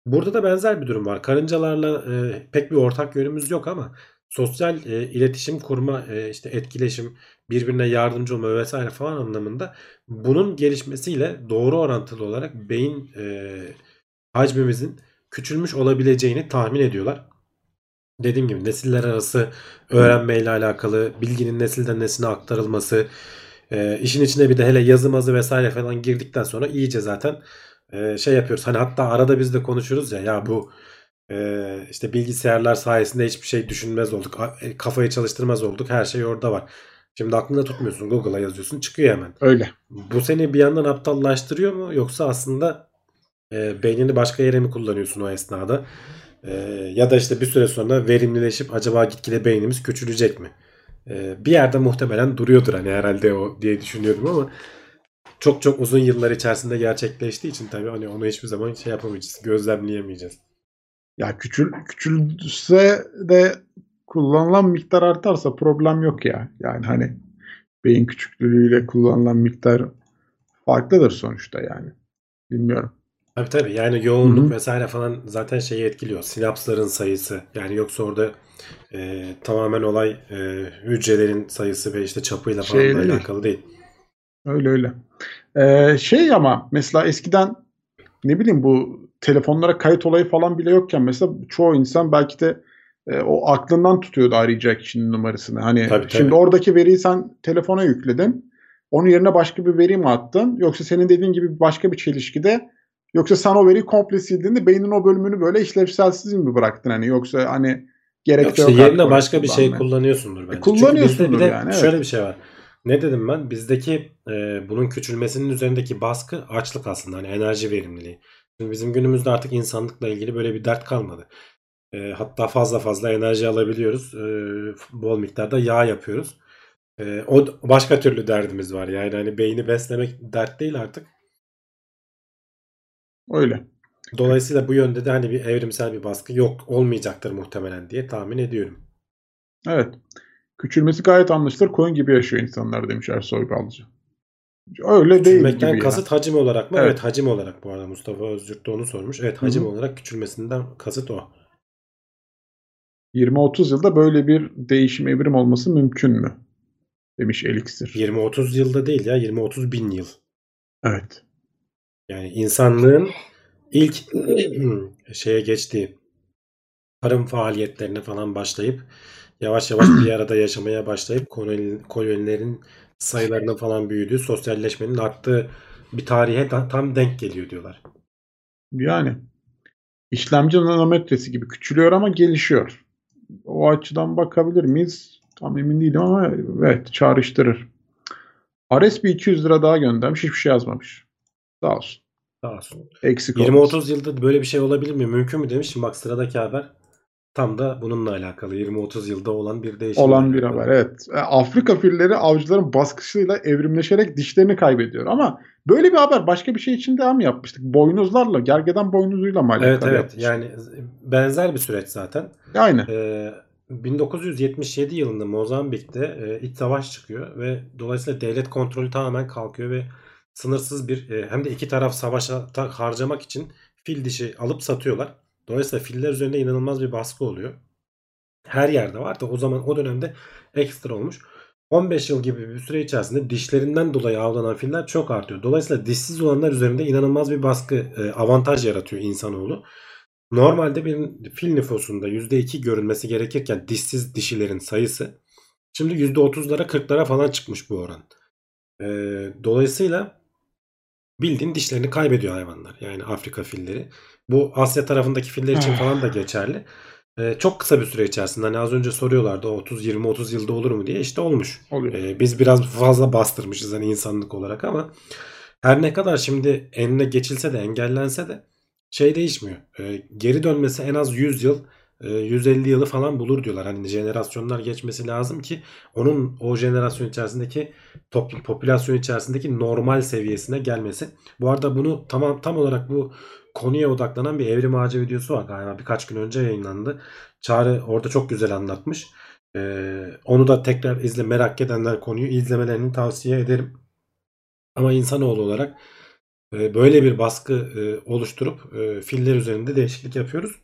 Burada da benzer bir durum var. Karıncalarla e, pek bir ortak yönümüz yok ama sosyal e, iletişim kurma, e, işte etkileşim, birbirine yardımcı olma vesaire falan anlamında bunun gelişmesiyle doğru orantılı olarak beyin e, hacmimizin küçülmüş olabileceğini tahmin ediyorlar. Dediğim gibi nesiller arası öğrenmeyle alakalı bilginin nesilden nesline aktarılması, e, işin içine bir de hele yazı mazı vesaire falan girdikten sonra iyice zaten e, şey yapıyoruz. Hani hatta arada biz de konuşuruz ya ya bu e, işte bilgisayarlar sayesinde hiçbir şey düşünmez olduk. e, Kafayı çalıştırmaz olduk. Her şey orada var. Şimdi aklında tutmuyorsun. Google'a yazıyorsun. Çıkıyor hemen. Öyle. Bu seni bir yandan aptallaştırıyor mu? Yoksa aslında e, beynini başka yere mi kullanıyorsun o esnada? E, ya da işte bir süre sonra verimlileşip acaba gitgide beynimiz küçülecek mi? E, bir yerde muhtemelen duruyordur hani herhalde o diye düşünüyorum ama çok çok uzun yıllar içerisinde gerçekleştiği için tabii hani onu hiçbir zaman şey yapamayacağız. Gözlemleyemeyeceğiz. Ya küçül küçülse de kullanılan miktar artarsa problem yok ya. Yani hani beyin küçüklüğüyle kullanılan miktar farklıdır sonuçta yani. Bilmiyorum. Tabii tabii yani yoğunluk Hı hı. vesaire falan zaten şeyi etkiliyor. Sinapsların sayısı yani yoksa orada e, tamamen olay e, hücrelerin sayısı ve işte çapıyla falan Şey da değil. alakalı değil. Öyle öyle. Ee, şey ama mesela eskiden ne bileyim bu telefonlara kayıt olayı falan bile yokken mesela çoğu insan belki de e, o aklından tutuyordu arayacak kişinin numarasını. Hani Tabii, şimdi tabii. oradaki veriyi sen telefona yükledin. Onun yerine başka bir veri mi attın? Yoksa senin dediğin gibi başka bir çelişkide yoksa sen o veriyi komple sildiğinde beynin o bölümünü böyle işlevselsiz mi bıraktın hani yoksa hani gerek Yok işte yerine başka bir şey kullanıyorsundur bence. Çünkü kullanıyorsundur bir de yani, evet. şöyle bir şey var. Ne dedim ben? Bizdeki e, bunun küçülmesinin üzerindeki baskı açlık aslında. Hani enerji verimliliği. Şimdi bizim günümüzde artık insanlıkla ilgili böyle bir dert kalmadı. E, hatta fazla fazla enerji alabiliyoruz. E, bol miktarda yağ yapıyoruz. E, o başka türlü derdimiz var. Yani hani beyni beslemek dert değil artık. Öyle. Dolayısıyla bu yönde de hani bir evrimsel bir baskı yok olmayacaktır muhtemelen diye tahmin ediyorum. Evet. Küçülmesi gayet anlaşılır. Koyun gibi yaşıyor insanlar demiş Ersoy Balcı. Öyle değil gibi Küçülmekten ya. kasıt hacim olarak mı? Evet. Evet. hacim olarak bu arada Mustafa Özgürt de onu sormuş. Evet hacim Hı hı. olarak küçülmesinden kasıt o. 20-30 yılda böyle bir değişim evrim olması mümkün mü? demiş Elixir. 20-30 yılda değil ya 20-30 bin yıl. Evet. Yani insanlığın ilk *clears throat* şeye geçtiği tarım faaliyetlerine falan başlayıp yavaş yavaş bir arada yaşamaya başlayıp koloni- kolonilerin sayılarının falan büyüdüğü, sosyalleşmenin arttığı bir tarihe ta- tam denk geliyor diyorlar. Yani işlemci nanometresi gibi küçülüyor ama gelişiyor. O açıdan bakabilir miyiz? Tam emin değilim ama evet çağrıştırır. RSB 200 lira daha göndermiş. Hiçbir şey yazmamış. Sağ olsun. Sağ olsun. Eksik olmasın. 20-30 yılda böyle bir şey olabilir mi? Mümkün mü demiş. Şimdi bak sıradaki haber tam da bununla alakalı. 20-30 yılda olan bir değişim. olan bir haber. Evet. E, Afrika filleri avcıların baskısıyla evrimleşerek dişlerini kaybediyor. Ama böyle bir haber başka bir şey için de mi yapmıştık? Boynuzlarla, gergedan boynuzuyla mı alakalı Evet evet. yapmıştık? Yani benzer bir süreç zaten. Aynı. Ee, 1977 yılında Mozambik'te e, iç savaş çıkıyor ve dolayısıyla devlet kontrolü tamamen kalkıyor ve sınırsız bir e, hem de iki taraf savaşa ta- harcamak için fil dişi alıp satıyorlar. Dolayısıyla filler üzerinde inanılmaz bir baskı oluyor. Her yerde var da o zaman o dönemde ekstra olmuş. 15 yıl gibi bir süre içerisinde dişlerinden dolayı avlanan filler çok artıyor. Dolayısıyla dişsiz olanlar üzerinde inanılmaz bir baskı, e, avantaj yaratıyor insanoğlu. Normalde bir fil nüfusunda %2 görülmesi gerekirken dişsiz dişilerin sayısı şimdi %30'lara 40'lara falan çıkmış bu oran. Ee, dolayısıyla bildiğin dişlerini kaybediyor hayvanlar. Yani Afrika filleri. Bu Asya tarafındaki filler için falan da geçerli. Ee, çok kısa bir süre içerisinde hani az önce soruyorlardı o 30 20 30 yılda olur mu diye işte olmuş. Oluyor. Ee, biz biraz fazla bastırmışız hani insanlık olarak ama her ne kadar şimdi enine geçilse de engellense de şey değişmiyor. Ee, geri dönmesi en az 100 yıl, 150 yılı falan bulur diyorlar. Hani jenerasyonlar geçmesi lazım ki onun o jenerasyon içerisindeki toplum popülasyon içerisindeki normal seviyesine gelmesi. Bu arada bunu tamam tam olarak bu konuya odaklanan bir evrim ağacı videosu var galiba birkaç gün önce yayınlandı. Çağrı orada çok güzel anlatmış. Ee, onu da tekrar izle merak edenler konuyu izlemelerini tavsiye ederim. Ama insanoğlu olarak e, böyle bir baskı e, oluşturup e, filler üzerinde değişiklik yapıyoruz.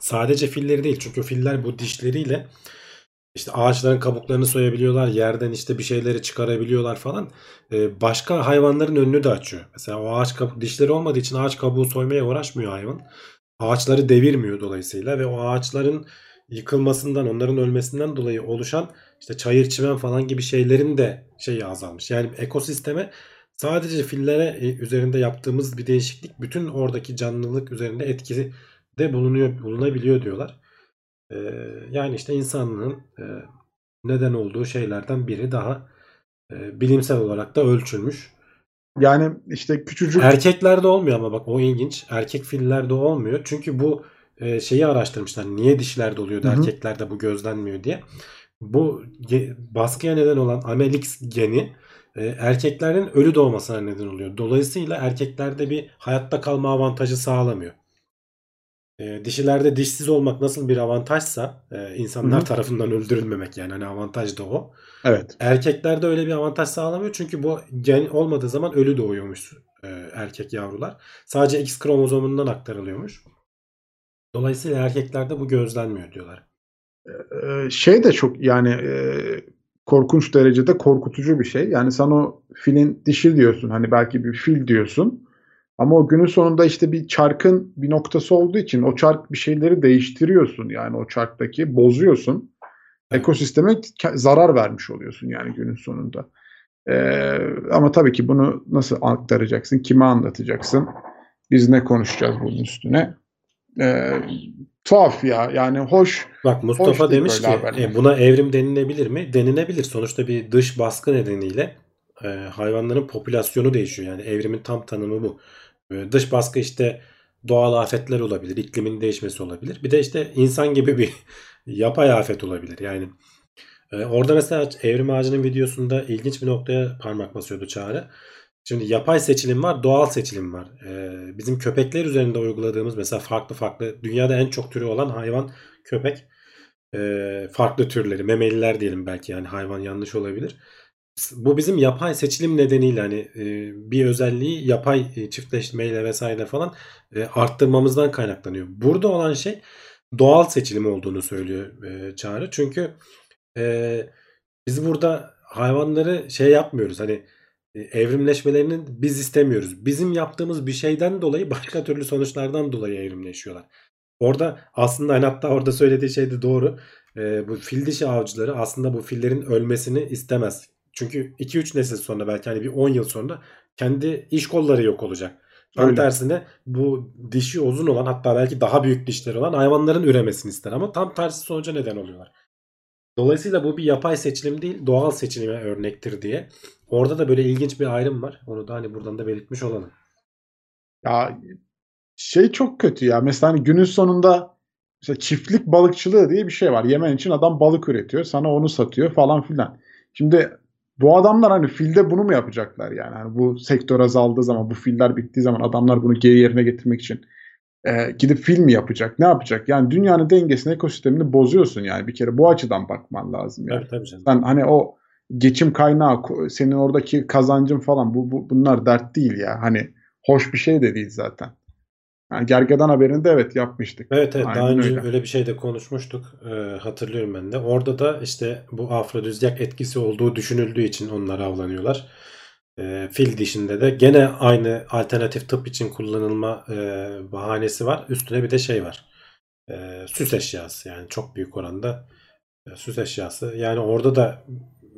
Sadece filleri değil çünkü filler bu dişleriyle işte ağaçların kabuklarını soyabiliyorlar, yerden işte bir şeyleri çıkarabiliyorlar falan. E, başka hayvanların önünü de açıyor. Mesela o ağaç kabuk dişleri olmadığı için ağaç kabuğu soymaya uğraşmıyor hayvan. Ağaçları devirmiyor dolayısıyla ve o ağaçların yıkılmasından, onların ölmesinden dolayı oluşan işte çayır çimen falan gibi şeylerin de şeyi azalmış. Yani ekosisteme sadece fillere e, üzerinde yaptığımız bir değişiklik bütün oradaki canlılık üzerinde etkisi de bulunuyor bulunabiliyor diyorlar. Ee, yani işte insanlığın e, neden olduğu şeylerden biri daha e, bilimsel olarak da ölçülmüş. Yani işte küçücük Erkeklerde olmuyor ama bak o ilginç. Erkek fillerde olmuyor. Çünkü bu e, şeyi araştırmışlar. Niye dişlerde oluyor da Hı hı. erkeklerde bu gözlenmiyor diye. Bu baskıya neden olan Amelix geni e, erkeklerin ölü doğmasına neden oluyor. Dolayısıyla erkeklerde bir hayatta kalma avantajı sağlamıyor. E, dişilerde dişsiz olmak nasıl bir avantajsa e, insanlar Hı hı. tarafından öldürülmemek yani hani avantaj da o. evet. Erkeklerde öyle bir avantaj sağlamıyor çünkü bu gen olmadığı zaman ölü doğuyormuş e, erkek yavrular. Sadece X kromozomundan aktarılıyormuş. Dolayısıyla erkeklerde bu gözlenmiyor diyorlar. Ee, şey de çok yani e, korkunç derecede korkutucu bir şey. Yani sen o filin dişi diyorsun. Hani belki bir fil diyorsun. Ama o günün sonunda işte bir çarkın bir noktası olduğu için o çark bir şeyleri değiştiriyorsun. Yani o çarktaki bozuyorsun. Ekosisteme zarar vermiş oluyorsun yani günün sonunda. Ee, ama tabii ki bunu nasıl aktaracaksın? Kime anlatacaksın? Biz ne konuşacağız bunun üstüne? Ee, tuhaf ya. Yani hoş. Bak Mustafa Hoş demiş ki haberler. e, buna evrim denilebilir mi? Denilebilir. Sonuçta bir dış baskı nedeniyle e, hayvanların popülasyonu değişiyor. Yani evrimin tam tanımı bu. E, dış baskı işte doğal afetler olabilir, iklimin değişmesi olabilir. Bir de işte insan gibi bir *laughs* yapay afet olabilir. Yani e, orada mesela evrim ağacının videosunda ilginç bir noktaya parmak basıyordu Çağrı. Şimdi yapay seçilim var, doğal seçilim var. E, bizim köpekler üzerinde uyguladığımız mesela farklı farklı dünyada en çok türü olan hayvan köpek. E, farklı türleri, memeliler diyelim belki yani hayvan yanlış olabilir. Bu bizim yapay seçilim nedeniyle hani e, bir özelliği yapay e, çiftleşmeyle vesaire falan e, arttırmamızdan kaynaklanıyor. Burada olan şey doğal seçilim olduğunu söylüyor e, Çağrı. Çünkü e, biz burada hayvanları şey yapmıyoruz. Hani e, evrimleşmelerini biz istemiyoruz. Bizim yaptığımız bir şeyden dolayı başka türlü sonuçlardan dolayı evrimleşiyorlar. Orada aslında hani hatta orada söylediği şey de doğru. Ee, bu fil dişi avcıları aslında bu fillerin ölmesini istemez. Çünkü 2-3 nesil sonra belki hani bir 10 yıl sonra kendi iş kolları yok olacak. Tam Öyle. tersine bu dişi uzun olan hatta belki daha büyük dişleri olan hayvanların üremesini ister ama tam tersi sonuca neden oluyorlar. Dolayısıyla bu bir yapay seçilim değil doğal seçilime örnektir diye. Orada da böyle ilginç bir ayrım var. Onu da hani buradan da belirtmiş olalım. Ya şey çok kötü ya. Mesela hani günün sonunda mesela çiftlik balıkçılığı diye bir şey var. Yemen için adam balık üretiyor. Sana onu satıyor falan filan. Şimdi bu adamlar hani filde bunu mu yapacaklar yani? Hani bu sektör azaldığı zaman, bu filler bittiği zaman adamlar bunu geri yerine getirmek için e, gidip fil mi yapacak? Ne yapacak? Yani dünyanın dengesini, ekosistemini bozuyorsun yani. Bir kere bu açıdan bakman lazım yani. Tabii tabii canım. Sen hani o geçim kaynağı, senin oradaki kazancın falan bu, bu bunlar dert değil ya. Hani hoş bir şey de değil zaten. Yani Gergedan haberinde evet yapmıştık. Evet evet daha Aynen önce öyle. öyle. bir şey de konuşmuştuk. Ee, hatırlıyorum ben de. Orada da işte bu afrodizyak etkisi olduğu düşünüldüğü için onlar avlanıyorlar. Ee, fil dişinde de gene aynı alternatif tıp için kullanılma e, bahanesi var. Üstüne bir de şey var. Ee, süs eşyası yani çok büyük oranda e, süs eşyası. Yani orada da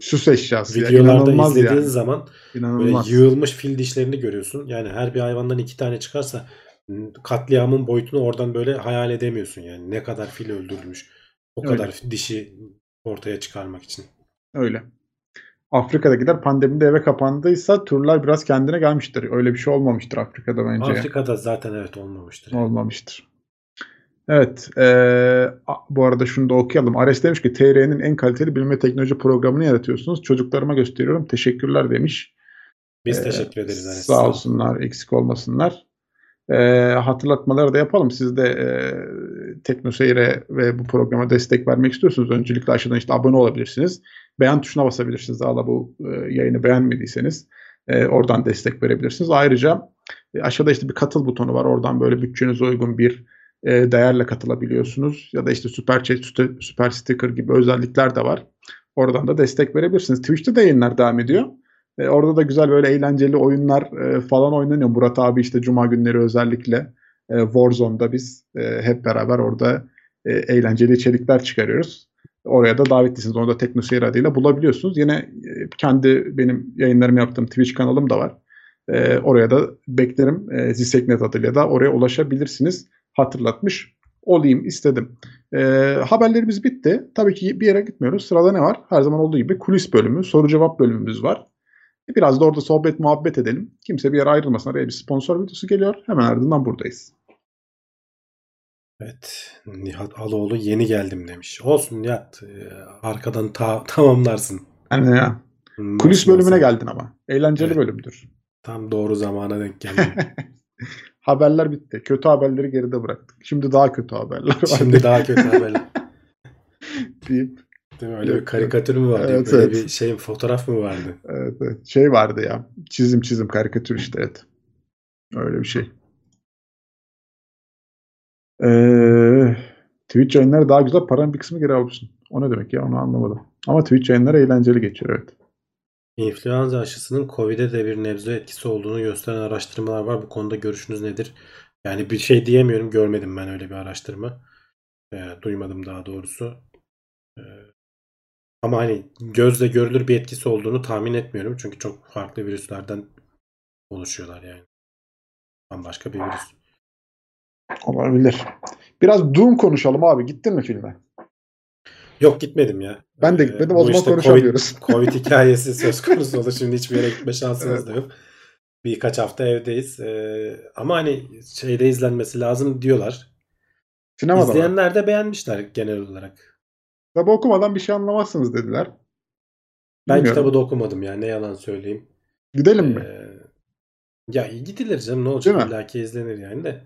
Süs eşyası ya. videolarda İnanılmaz izlediğin yani. zaman Böyle İnanılmaz. yığılmış fil dişlerini görüyorsun. Yani her bir hayvandan iki tane çıkarsa katliamın boyutunu oradan böyle hayal edemiyorsun yani. Ne kadar fil öldürülmüş. O Öyle. kadar dişi ortaya çıkarmak için. Öyle. Afrika'dakiler pandemide eve kapandıysa turlar biraz kendine gelmiştir. Öyle bir şey olmamıştır Afrika'da bence. Afrika'da zaten evet olmamıştır. yani. Olmamıştır. Evet. eee, a- bu arada şunu da okuyalım. Ares demiş ki TR'nin en kaliteli bilim ve teknoloji programını yaratıyorsunuz. Çocuklarıma gösteriyorum. Teşekkürler demiş. Biz Ee, teşekkür ederiz. Ares. Sağ olsunlar, eksik olmasınlar. Ee, hatırlatmaları da yapalım. Siz de e, TeknoSeyir'e ve bu programa destek vermek istiyorsunuz. Öncelikle aşağıdan işte abone olabilirsiniz. Beğen tuşuna basabilirsiniz. Hala bu e, yayını beğenmediyseniz e, oradan destek verebilirsiniz. Ayrıca e, aşağıda işte bir katıl butonu var. Oradan böyle bütçenize uygun bir e, değerle katılabiliyorsunuz. Ya da işte süper chat, süper sticker gibi özellikler de var. Oradan da destek verebilirsiniz. Twitch'te de yayınlar devam ediyor. E, orada da güzel böyle eğlenceli oyunlar e, falan oynanıyor. Murat abi işte cuma günleri özellikle e, Warzone'da biz e, hep beraber orada e, eğlenceli içerikler çıkarıyoruz. Oraya da davetlisiniz. Onu da TeknoSeyir adıyla bulabiliyorsunuz. Yine e, kendi benim yayınlarımı yaptığım Twitch kanalım da var. E, oraya da beklerim. E, Ziseknet adıyla da oraya ulaşabilirsiniz. Hatırlatmış olayım istedim. E, haberlerimiz bitti. Tabii ki bir yere gitmiyoruz. Sırada ne var? Her zaman olduğu gibi kulis bölümü, soru cevap bölümümüz var. Biraz da orada sohbet muhabbet edelim. Kimse bir yere ayrılmasın. Araya bir sponsor videosu geliyor. Hemen ardından buradayız. Evet. Nihat Aloğlu yeni geldim demiş. Olsun Nihat. e, Arkadan ta- tamamlarsın. Yani ya. Kulis bölümüne geldin ama. Eğlenceli Evet. bölümdür. Tam doğru zamana denk *laughs* geldin. Haberler bitti. Kötü haberleri geride bıraktık. Şimdi daha kötü haberler var. Şimdi daha kötü haberler. *laughs* deyip Değil mi? Öyle bir karikatür mü vardı? Evet, Böyle evet. bir şeyin fotoğraf mı vardı? evet, evet. şey vardı ya. Çizim çizim karikatür işte evet. Öyle bir şey. Ee, Twitch yayınları daha güzel. Paranın bir kısmı geri alıyorsun. O ne demek ya onu anlamadım. Ama Twitch yayınları eğlenceli geçiyor evet. İnfluenza aşısının COVID'e de bir nebze etkisi olduğunu gösteren araştırmalar var. Bu konuda görüşünüz nedir? Yani bir şey diyemiyorum. Görmedim ben öyle bir araştırma. Ee, duymadım daha doğrusu. Ee, ama hani gözle görülür bir etkisi olduğunu tahmin etmiyorum. Çünkü çok farklı virüslerden oluşuyorlar yani. Bambaşka bir virüs. Olabilir. Biraz Doom konuşalım abi. Gittin mi filme? Yok gitmedim ya. Ben de Ee, gitmedim. O zaman işte konuşamıyoruz. Covid, *laughs* Covid *laughs* hikayesi söz konusu olur. Şimdi hiçbir yere gitme şansımız da yok. Birkaç hafta evdeyiz. Ee, ama hani şeyde izlenmesi lazım diyorlar. Sinemada mı? İzleyenler de beğenmişler genel olarak. Kitabı okumadan bir şey anlamazsınız dediler. Ben Bilmiyorum. kitabı da okumadım ya. Ne yalan söyleyeyim. Gidelim mi? Ee, ya gidilir canım ne olacak? Mi? İlla ki izlenir yani de.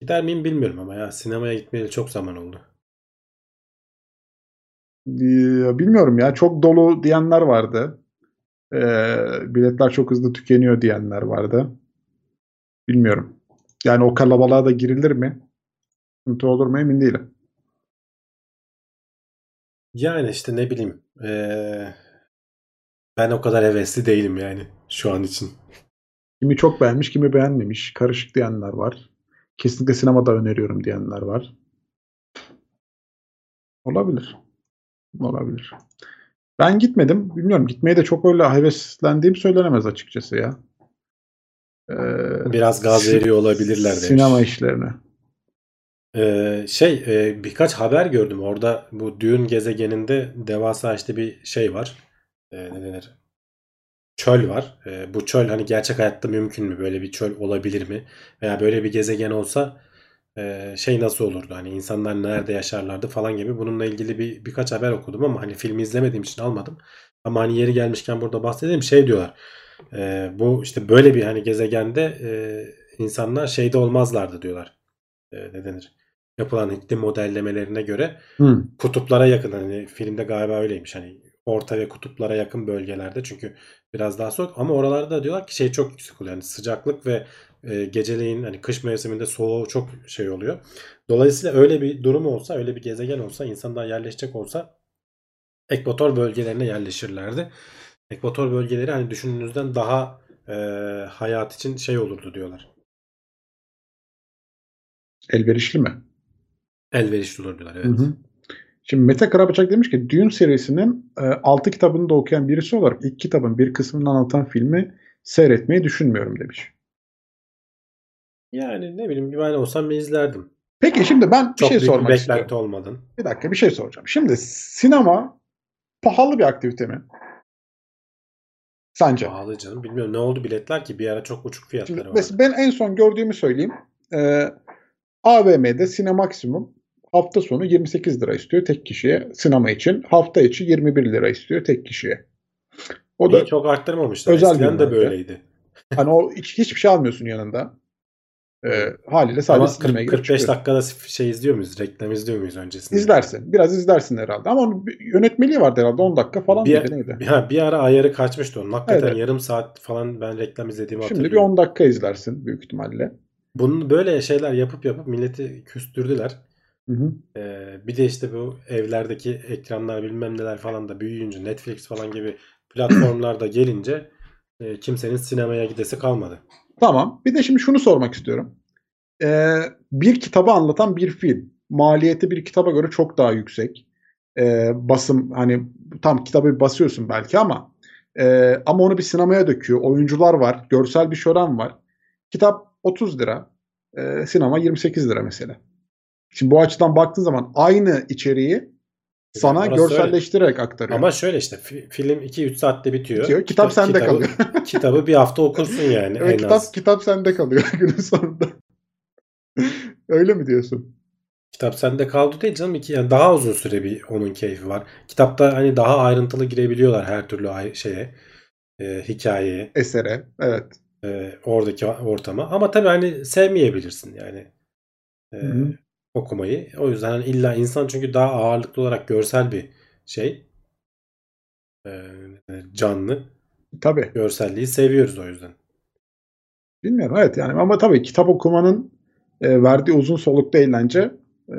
Gider miyim bilmiyorum ama ya sinemaya gitmeyeli çok zaman oldu. Ee, bilmiyorum ya. Çok dolu diyenler vardı. Ee, biletler çok hızlı tükeniyor diyenler vardı. Bilmiyorum. Yani o kalabalığa da girilir mi? Sıkıntı olur mu emin değilim. Yani işte ne bileyim. eee, ben o kadar hevesli değilim yani şu an için. Kimi çok beğenmiş, kimi beğenmemiş. Karışık diyenler var. Kesinlikle sinemada öneriyorum diyenler var. Olabilir. Olabilir. Ben gitmedim. Bilmiyorum. Gitmeye de çok öyle heveslendiğim söylenemez açıkçası ya. Ee, Biraz gaz veriyor olabilirler demiş. Sinema işlerine. Eee, şey eee, birkaç haber gördüm. Orada bu Dune gezegeninde devasa işte bir şey var. Eee, ne denir? Çöl var. Eee, bu çöl hani gerçek hayatta mümkün mü? Böyle bir çöl olabilir mi? Veya böyle bir gezegen olsa eee, şey nasıl olurdu? Hani insanlar nerede yaşarlardı falan gibi. Bununla ilgili bir birkaç haber okudum ama hani filmi izlemediğim için almadım. Ama hani yeri gelmişken burada bahsedeyim. Şey diyorlar. eee, bu işte böyle bir hani gezegende eee, insanlar şeyde olmazlardı diyorlar. Eee, ne denir? Yapılan iklim modellemelerine göre Hı. kutuplara yakın hani filmde galiba öyleymiş hani orta ve kutuplara yakın bölgelerde çünkü biraz daha soğuk ama oralarda da diyorlar ki şey çok yüksek oluyor yani sıcaklık ve e, geceleyin hani kış mevsiminde soğuğu çok şey oluyor. Dolayısıyla öyle bir durum olsa öyle bir gezegen olsa insanlar yerleşecek olsa ekvator bölgelerine yerleşirlerdi. Ekvator bölgeleri hani düşündüğünüzden daha e, hayat için şey olurdu diyorlar. Elverişli mi? Elverişli olur diyorlar evet. Hı hı. Şimdi Mete Karabıçak demiş ki Dune serisinin 6 kitabını da okuyan birisi olarak ilk kitabın bir kısmını anlatan filmi seyretmeyi düşünmüyorum demiş. Yani ne bileyim ben olsam bir izlerdim. Peki şimdi ben bir Çok şey bir sormak beklenti istiyorum. olmadan. Bir dakika bir şey soracağım. Şimdi sinema pahalı bir aktivite mi? Sence? Pahalı canım. Bilmiyorum ne oldu biletler ki bir ara çok uçuk fiyatları mesela ben en son gördüğümü söyleyeyim. Ee, AVM'de Sinemaksimum hafta sonu 28 lira istiyor tek kişiye sinema için. Hafta içi 21 lira istiyor tek kişiye. O da İyi, çok arttırmamışlar. özel Eskiden de böyleydi. *laughs* hani o hiç, hiçbir şey almıyorsun yanında. Ee, haliyle sadece Ama sinemaya 40, girip 45 çıkıyorsun. dakikada şey izliyor muyuz? Reklam izliyor muyuz öncesinde? İzlersin. Biraz izlersin herhalde. Ama onun bir yönetmeliği vardı herhalde 10 dakika falan Bir, mıydı neydi? bir, ha, bir ara ayarı kaçmıştı onun. Hakikaten Evet. yarım saat falan ben reklam izlediğimi Şimdi bir hatırlıyorum. 10 dakika izlersin büyük ihtimalle. Bunun böyle şeyler yapıp yapıp milleti küstürdüler. Hı hı. Ee, bir de işte bu evlerdeki ekranlar bilmem neler falan da büyüyünce Netflix falan gibi platformlar da gelince e, kimsenin sinemaya gidesi kalmadı. Tamam. Bir de şimdi şunu sormak istiyorum. Ee, bir kitabı anlatan bir film. Maliyeti bir kitaba göre çok daha yüksek. Ee, basım hani tam kitabı basıyorsun belki ama e, ama onu bir sinemaya döküyor. Oyuncular var. Görsel bir şölen var. Kitap 30 lira. e, sinema 28 lira mesela. Şimdi bu açıdan baktığın zaman aynı içeriği sana orası öyle. görselleştirerek aktarıyor. Ama şöyle işte fi- film 2-3 saatte bitiyor. Bitiyor, kitap sende kitabı, kalıyor. *laughs* kitabı bir hafta okursun yani Evet, en kitap az. kitap sende kalıyor *laughs* günün sonunda. Öyle mi diyorsun? Kitap sende kaldı değil canım. İki, yani daha uzun süre bir onun keyfi var. Kitapta hani daha ayrıntılı girebiliyorlar her türlü şeye. e, hikayeye. Esere. Evet. e, oradaki ortama. Ama tabii hani sevmeyebilirsin yani e, Hı hı. Okumayı. O yüzden hani illa insan çünkü daha ağırlıklı olarak görsel bir şey. E, canlı. Tabii. Görselliği seviyoruz o yüzden. Bilmiyorum. Evet yani ama tabii kitap okumanın e, verdiği uzun soluklu eğlence e,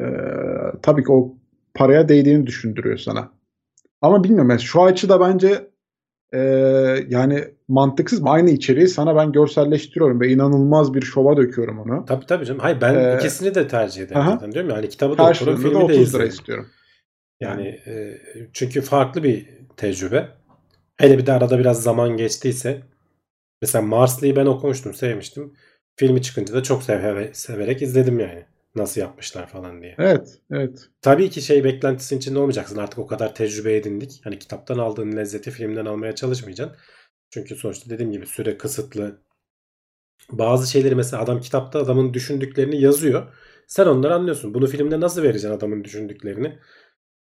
tabii ki o paraya değdiğini düşündürüyor sana. Ama bilmiyorum. Yani şu açıda bence e, yani mantıksız mı? Aynı içeriği sana ben görselleştiriyorum ve inanılmaz bir şova döküyorum onu. Tabii tabii canım. Hayır ben Ee, ikisini de tercih ederim aha. zaten diyorum ya. Hani kitabı da okurum, filmi de 30 lira izlerim. istiyorum. Yani e, çünkü farklı bir tecrübe. Hele bir de arada biraz zaman geçtiyse. Mesela Marslı'yı ben okumuştum, sevmiştim. Filmi çıkınca da çok seve- severek izledim yani. Nasıl yapmışlar falan diye. Evet. Evet. Tabii ki şey beklentisinin içinde olmayacaksın. Artık o kadar tecrübe edindik. Hani kitaptan aldığın lezzeti filmden almaya çalışmayacaksın. Çünkü sonuçta dediğim gibi süre kısıtlı. Bazı şeyleri mesela adam kitapta adamın düşündüklerini yazıyor. Sen onları anlıyorsun. Bunu filmde nasıl vereceksin adamın düşündüklerini?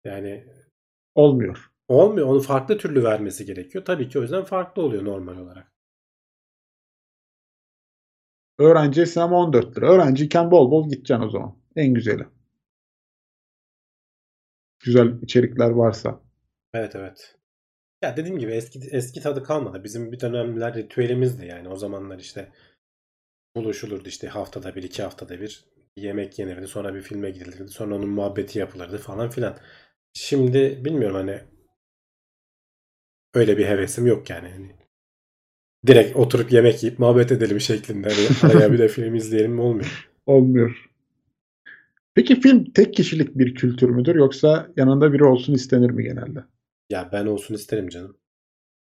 Yani Olmuyor. olmuyor. Onu farklı türlü vermesi gerekiyor. Tabii ki o yüzden farklı oluyor normal olarak. Öğrenciye sinema 14 lira. Öğrenciyken bol bol gideceksin o zaman. En güzeli. Güzel içerikler varsa. Evet evet. Ya dediğim gibi eski eski tadı kalmadı. Bizim bir dönemler ritüelimizdi yani. O zamanlar işte buluşulurdu işte haftada bir iki haftada bir yemek yenirdi. Sonra bir filme gidilirdi. Sonra onun muhabbeti yapılırdı falan filan. Şimdi bilmiyorum hani öyle bir hevesim yok yani. Hani direkt oturup yemek yiyip muhabbet edelim şeklinde. Hani *laughs* araya bir de film izleyelim mi olmuyor. Olmuyor. Peki film tek kişilik bir kültür müdür yoksa yanında biri olsun istenir mi genelde? Ya ben olsun isterim canım.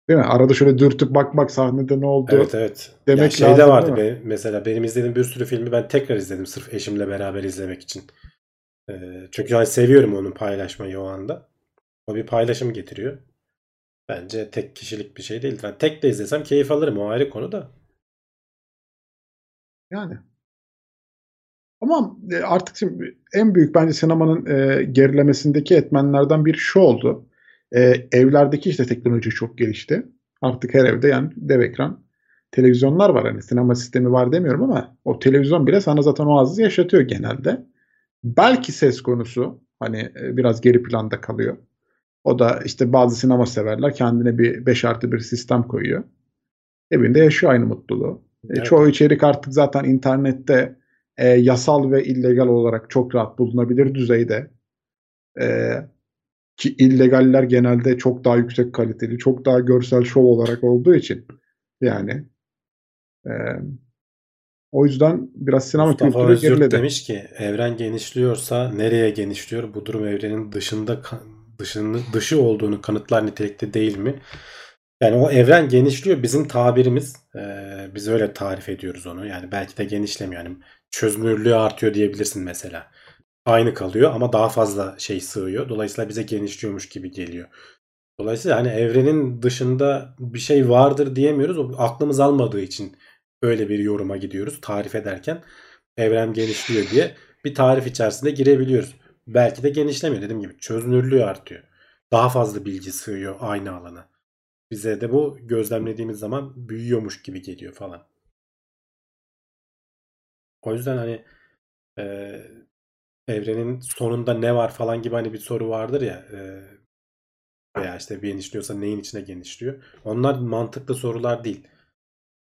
Değil mi? Arada şöyle dürtüp bak bak sahnede ne oldu? Evet evet. Demek ya şey de vardı be, mesela benim izlediğim bir sürü filmi ben tekrar izledim sırf eşimle beraber izlemek için. Ee, çünkü hani seviyorum onu paylaşmayı o anda. O bir paylaşım getiriyor. Bence tek kişilik bir şey değildir. Yani tek de izlesem keyif alırım o ayrı konu da. Yani. Ama e, artık en büyük bence sinemanın e, gerilemesindeki etmenlerden biri şu oldu. E, evlerdeki işte teknoloji çok gelişti. Artık her evde yani dev ekran televizyonlar var. Hani sinema sistemi var demiyorum ama o televizyon bile sana zaten o hazzı yaşatıyor genelde. Belki ses konusu hani biraz geri planda kalıyor. O da işte bazı sinema severler kendine bir 5 artı bir sistem koyuyor. Evinde yaşıyor aynı mutluluğu. E, Evet. Çoğu içerik artık zaten internette e, yasal ve illegal olarak çok rahat bulunabilir düzeyde. E, ki illegaller genelde çok daha yüksek kaliteli, çok daha görsel şov olarak olduğu için yani e, o yüzden biraz sinema Mustafa kültürü Özgürt geriledi. demiş ki evren genişliyorsa nereye genişliyor? Bu durum evrenin dışında dışını, dışı olduğunu kanıtlar nitelikte değil mi? Yani o evren genişliyor. Bizim tabirimiz e, biz öyle tarif ediyoruz onu. Yani belki de genişlemiyor. Yani çözünürlüğü artıyor diyebilirsin mesela. Aynı kalıyor ama daha fazla şey sığıyor. Dolayısıyla bize genişliyormuş gibi geliyor. Dolayısıyla hani evrenin dışında bir şey vardır diyemiyoruz. O aklımız almadığı için öyle bir yoruma gidiyoruz tarif ederken. Evren genişliyor diye bir tarif içerisinde girebiliyoruz. Belki de genişlemiyor dediğim gibi çözünürlüğü artıyor. Daha fazla bilgi sığıyor aynı alana. Bize de bu gözlemlediğimiz zaman büyüyormuş gibi geliyor falan. O yüzden hani e, evrenin sonunda ne var falan gibi hani bir soru vardır ya e, veya işte genişliyorsa neyin içine genişliyor. Onlar mantıklı sorular değil.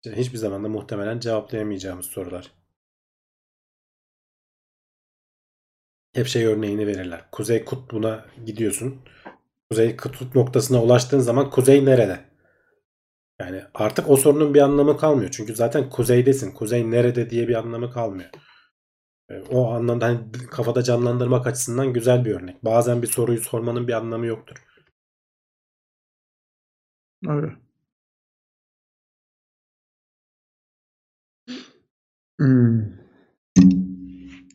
Hiçbir zaman da muhtemelen cevaplayamayacağımız sorular. Hep şey örneğini verirler. Kuzey kutbuna gidiyorsun. Kuzey kutup noktasına ulaştığın zaman kuzey nerede? Yani artık o sorunun bir anlamı kalmıyor. Çünkü zaten kuzeydesin. Kuzey nerede diye bir anlamı kalmıyor. E, O anlamda hani kafada canlandırmak açısından güzel bir örnek. Bazen bir soruyu sormanın bir anlamı yoktur. Öyle. Hmm.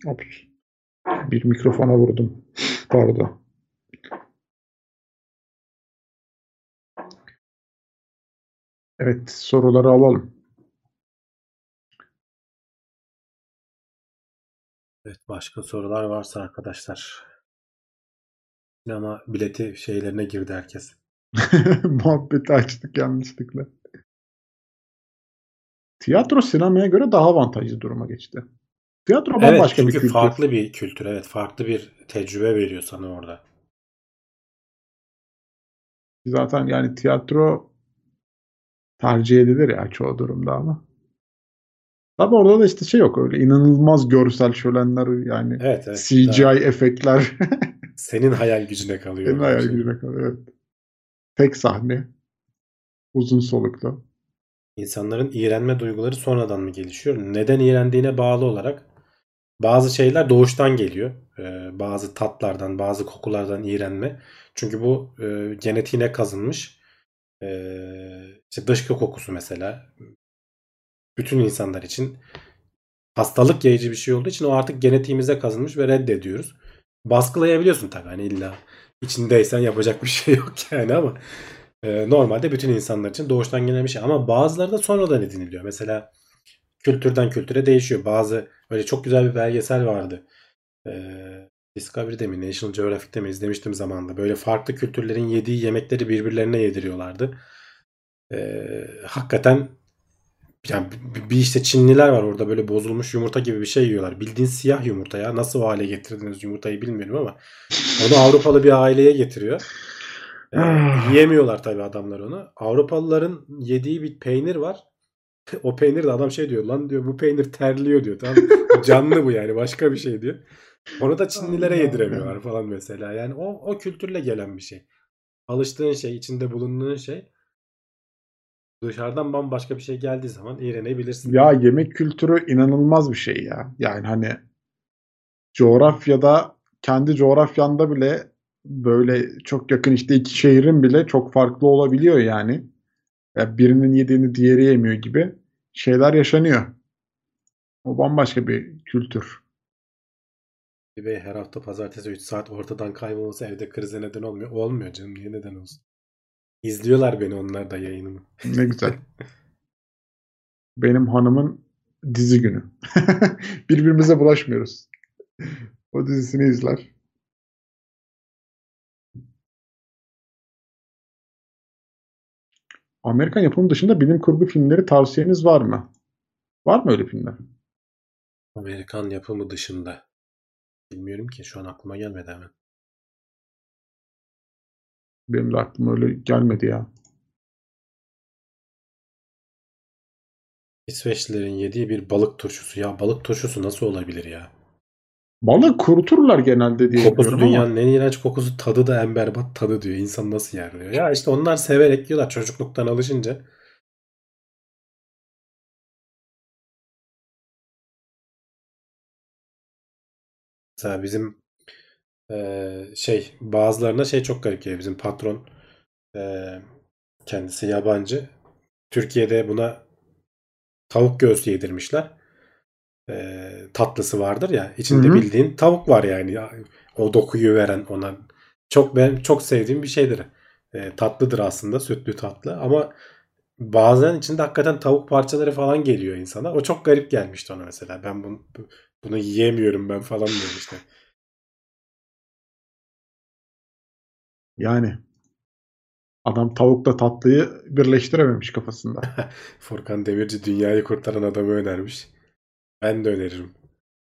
Ops. Bir mikrofona vurdum. Pardon. Evet, soruları alalım. Evet başka sorular varsa arkadaşlar. Sinema bileti şeylerine girdi herkes. *laughs* Muhabbeti açtık yanlışlıkla. Tiyatro sinemaya göre daha avantajlı duruma geçti. Tiyatro Evet bambaşka bir çünkü kültür. farklı bir kültür. Evet farklı bir tecrübe veriyor sana orada. Zaten yani tiyatro tercih edilir ya çoğu durumda ama. Tabi orada da işte şey yok öyle inanılmaz görsel şölenler yani Evet evet. CGI Daha efektler *laughs* senin hayal gücüne kalıyor. orada hayal şey. gücüme kalıyor. Evet. Tek sahne. Uzun soluklu. İnsanların iğrenme duyguları sonradan mı gelişiyor? Neden iğrendiğine bağlı olarak bazı şeyler doğuştan geliyor. Ee, bazı tatlardan, bazı kokulardan iğrenme. Çünkü bu e, genetiğine kazınmış. Ee, işte dışkı kokusu mesela. Bütün insanlar için hastalık yayıcı bir şey olduğu için o artık genetiğimize kazınmış ve reddediyoruz. Baskılayabiliyorsun tabii hani illa içindeysen yapacak bir şey *laughs* yok yani ama e, normalde bütün insanlar için doğuştan gelen bir şey. Ama bazıları da sonradan ediniliyor. Mesela kültürden kültüre değişiyor. Bazı öyle çok güzel bir belgesel vardı. Ee, Discovery'de mi National Geographic'te mi izlemiştim zamanında. Böyle farklı kültürlerin yediği yemekleri birbirlerine yediriyorlardı. Ee, hakikaten yani bir- işte Çinliler var orada böyle bozulmuş yumurta gibi bir şey yiyorlar. Bildiğin siyah yumurta ya. Nasıl o hale getirdiniz yumurtayı bilmiyorum ama onu Avrupalı bir aileye getiriyor. Ee, yiyemiyorlar tabii adamlar onu. Avrupalıların yediği bir peynir var. O peynir de adam şey diyor lan diyor bu peynir terliyor diyor tamam mı? Canlı bu yani başka bir şey diyor. Onu da Çinlilere yediremiyorlar falan mesela. Yani o, o kültürle gelen bir şey. Alıştığın şey, içinde bulunduğun şey dışarıdan bambaşka bir şey geldiği zaman iğrenebilirsin. Ya yemek kültürü inanılmaz bir şey ya. Yani hani coğrafyada kendi coğrafyanda bile böyle çok yakın işte iki şehrin bile çok farklı olabiliyor yani. Ya birinin yediğini diğeri yemiyor gibi şeyler yaşanıyor. O bambaşka bir kültür. Ve her hafta pazartesi 3 saat ortadan kaybolması evde krize neden olmuyor. Olmuyor canım. Niye neden olsun? İzliyorlar beni onlar da yayınımı. Ne güzel. *laughs* Benim hanımın dizi günü. *laughs* Birbirimize bulaşmıyoruz. O dizisini izler. Amerikan yapımı dışında bilim kurgu filmleri tavsiyeniz var mı? Var mı öyle filmler? Amerikan yapımı dışında. Bilmiyorum ki şu an aklıma gelmedi hemen. Benim de aklıma öyle gelmedi ya. İsveçlilerin yediği bir balık turşusu. Ya balık turşusu nasıl olabilir ya? Balık kuruturlar genelde diye Kokusu biliyorum ama. dünyanın en iğrenç kokusu tadı da en berbat tadı diyor. İnsan nasıl yer diyor. Ya işte onlar severek yiyorlar çocukluktan alışınca. Mesela bizim eee, şey bazılarına şey çok garip geliyor. Bizim patron eee, kendisi yabancı. Türkiye'de buna tavuk göğsü yedirmişler. Eee, tatlısı vardır ya. içinde Hı hı. bildiğin tavuk var yani. Ya, O dokuyu veren ona. Çok ben çok sevdiğim bir şeydir. Eee, tatlıdır aslında. Sütlü tatlı. Ama bazen içinde hakikaten tavuk parçaları falan geliyor insana. O çok garip gelmişti ona mesela. Ben bunu, bunu yiyemiyorum ben falan diyor işte. Yani adam tavukla tatlıyı birleştirememiş kafasında. *laughs* Furkan Demirci dünyayı kurtaran adamı önermiş. Ben de öneririm.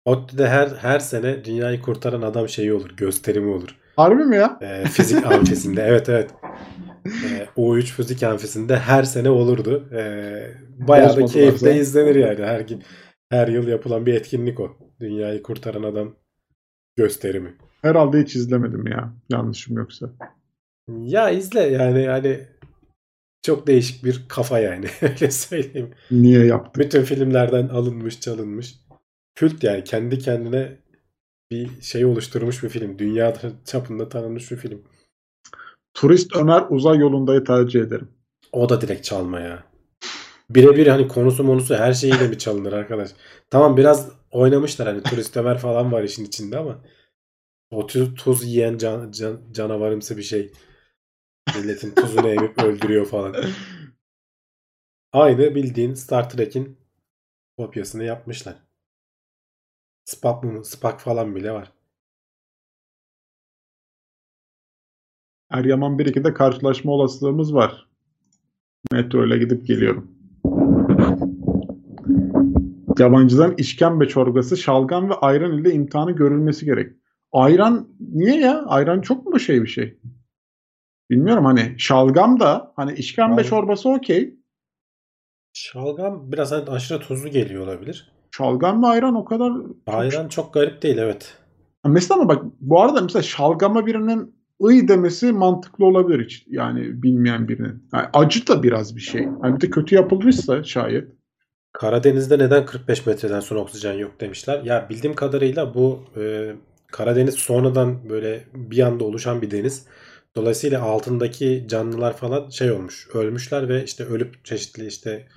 ODTÜ'de her her sene dünyayı kurtaran adam şeyi olur. Gösterimi olur. Harbi mi ya? Ee, fizik *laughs* amfisinde. Evet evet. Ee, U3 fizik amfisinde her sene olurdu. Ee, bayağı da keyifle izlenir yani. Her gün her yıl yapılan bir etkinlik o. Dünyayı kurtaran adam gösterimi. Herhalde hiç izlemedim ya. Yanlışım yoksa. Ya izle yani yani çok değişik bir kafa yani. *laughs* Öyle söyleyeyim. Niye yaptık? Bütün filmlerden alınmış, çalınmış. Kült yani kendi kendine bir şey oluşturmuş bir film. Dünya çapında tanınmış bir film. Turist Ömer uzay yolundayı tercih ederim. O da direkt çalma ya. Birebir hani konusu monusu her şeyiyle mi çalınır arkadaş? Tamam biraz oynamışlar hani turist Ömer falan var işin içinde ama o tuz, tuz yiyen can, can- canavarımsı bir şey. Milletin tuzunu emip öldürüyor falan. Aynı bildiğin Star Trek'in kopyasını yapmışlar. Spock, mu- Spock falan bile var. Eryaman 1-2'de karşılaşma olasılığımız var. Metro ile gidip geliyorum. Yabancıların işkembe çorbası, şalgam ve ayran ile imtihanı görülmesi gerek. Ayran niye ya? Ayran çok mu şey bir şey? Bilmiyorum hani şalgam da hani işkembe Şal- çorbası okey. Şalgam biraz hani aşırı tuzlu geliyor olabilir. Şalgam ve ayran o kadar Ayran çok garip değil evet. Mesela ama bak bu arada mesela şalgama birinin ıy demesi mantıklı olabilir hiç. Yani bilmeyen birinin. Yani acı da biraz bir şey. Hani bir de kötü yapılmışsa şayet. Karadeniz'de neden 45 metreden sonra oksijen yok demişler. Ya bildiğim kadarıyla bu e, Karadeniz sonradan böyle bir anda oluşan bir deniz. Dolayısıyla altındaki canlılar falan şey olmuş, ölmüşler ve işte ölüp çeşitli işte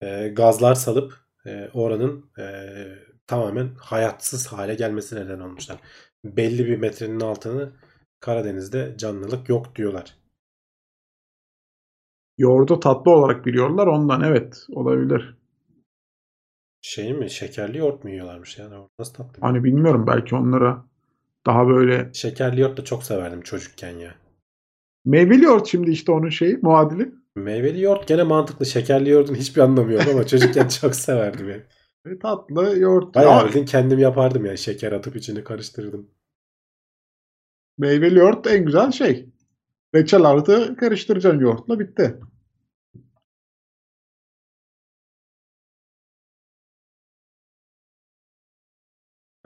e, gazlar salıp e, oranın e, tamamen hayatsız hale gelmesi neden olmuşlar. Belli bir metrenin altını Karadeniz'de canlılık yok diyorlar. Yoğurdu tatlı olarak biliyorlar ondan evet olabilir. Şey mi? Şekerli yoğurt mu yiyorlarmış yani? Nasıl tatlı? Hani bilmiyorum belki onlara daha böyle Şekerli yoğurt da çok severdim çocukken ya. Meyveli yoğurt şimdi işte onun şeyi muadili. Meyveli yoğurt gene mantıklı. Şekerli yoğurdun hiçbir anlamı yok ama çocukken *laughs* çok severdim ya. E, tatlı yoğurt. Bayağı Ya, bildiğin kendim yapardım ya. Şeker atıp içini karıştırırdım. meyveli yoğurt en güzel şey. Reçel artı karıştıracaksın yoğurtla bitti.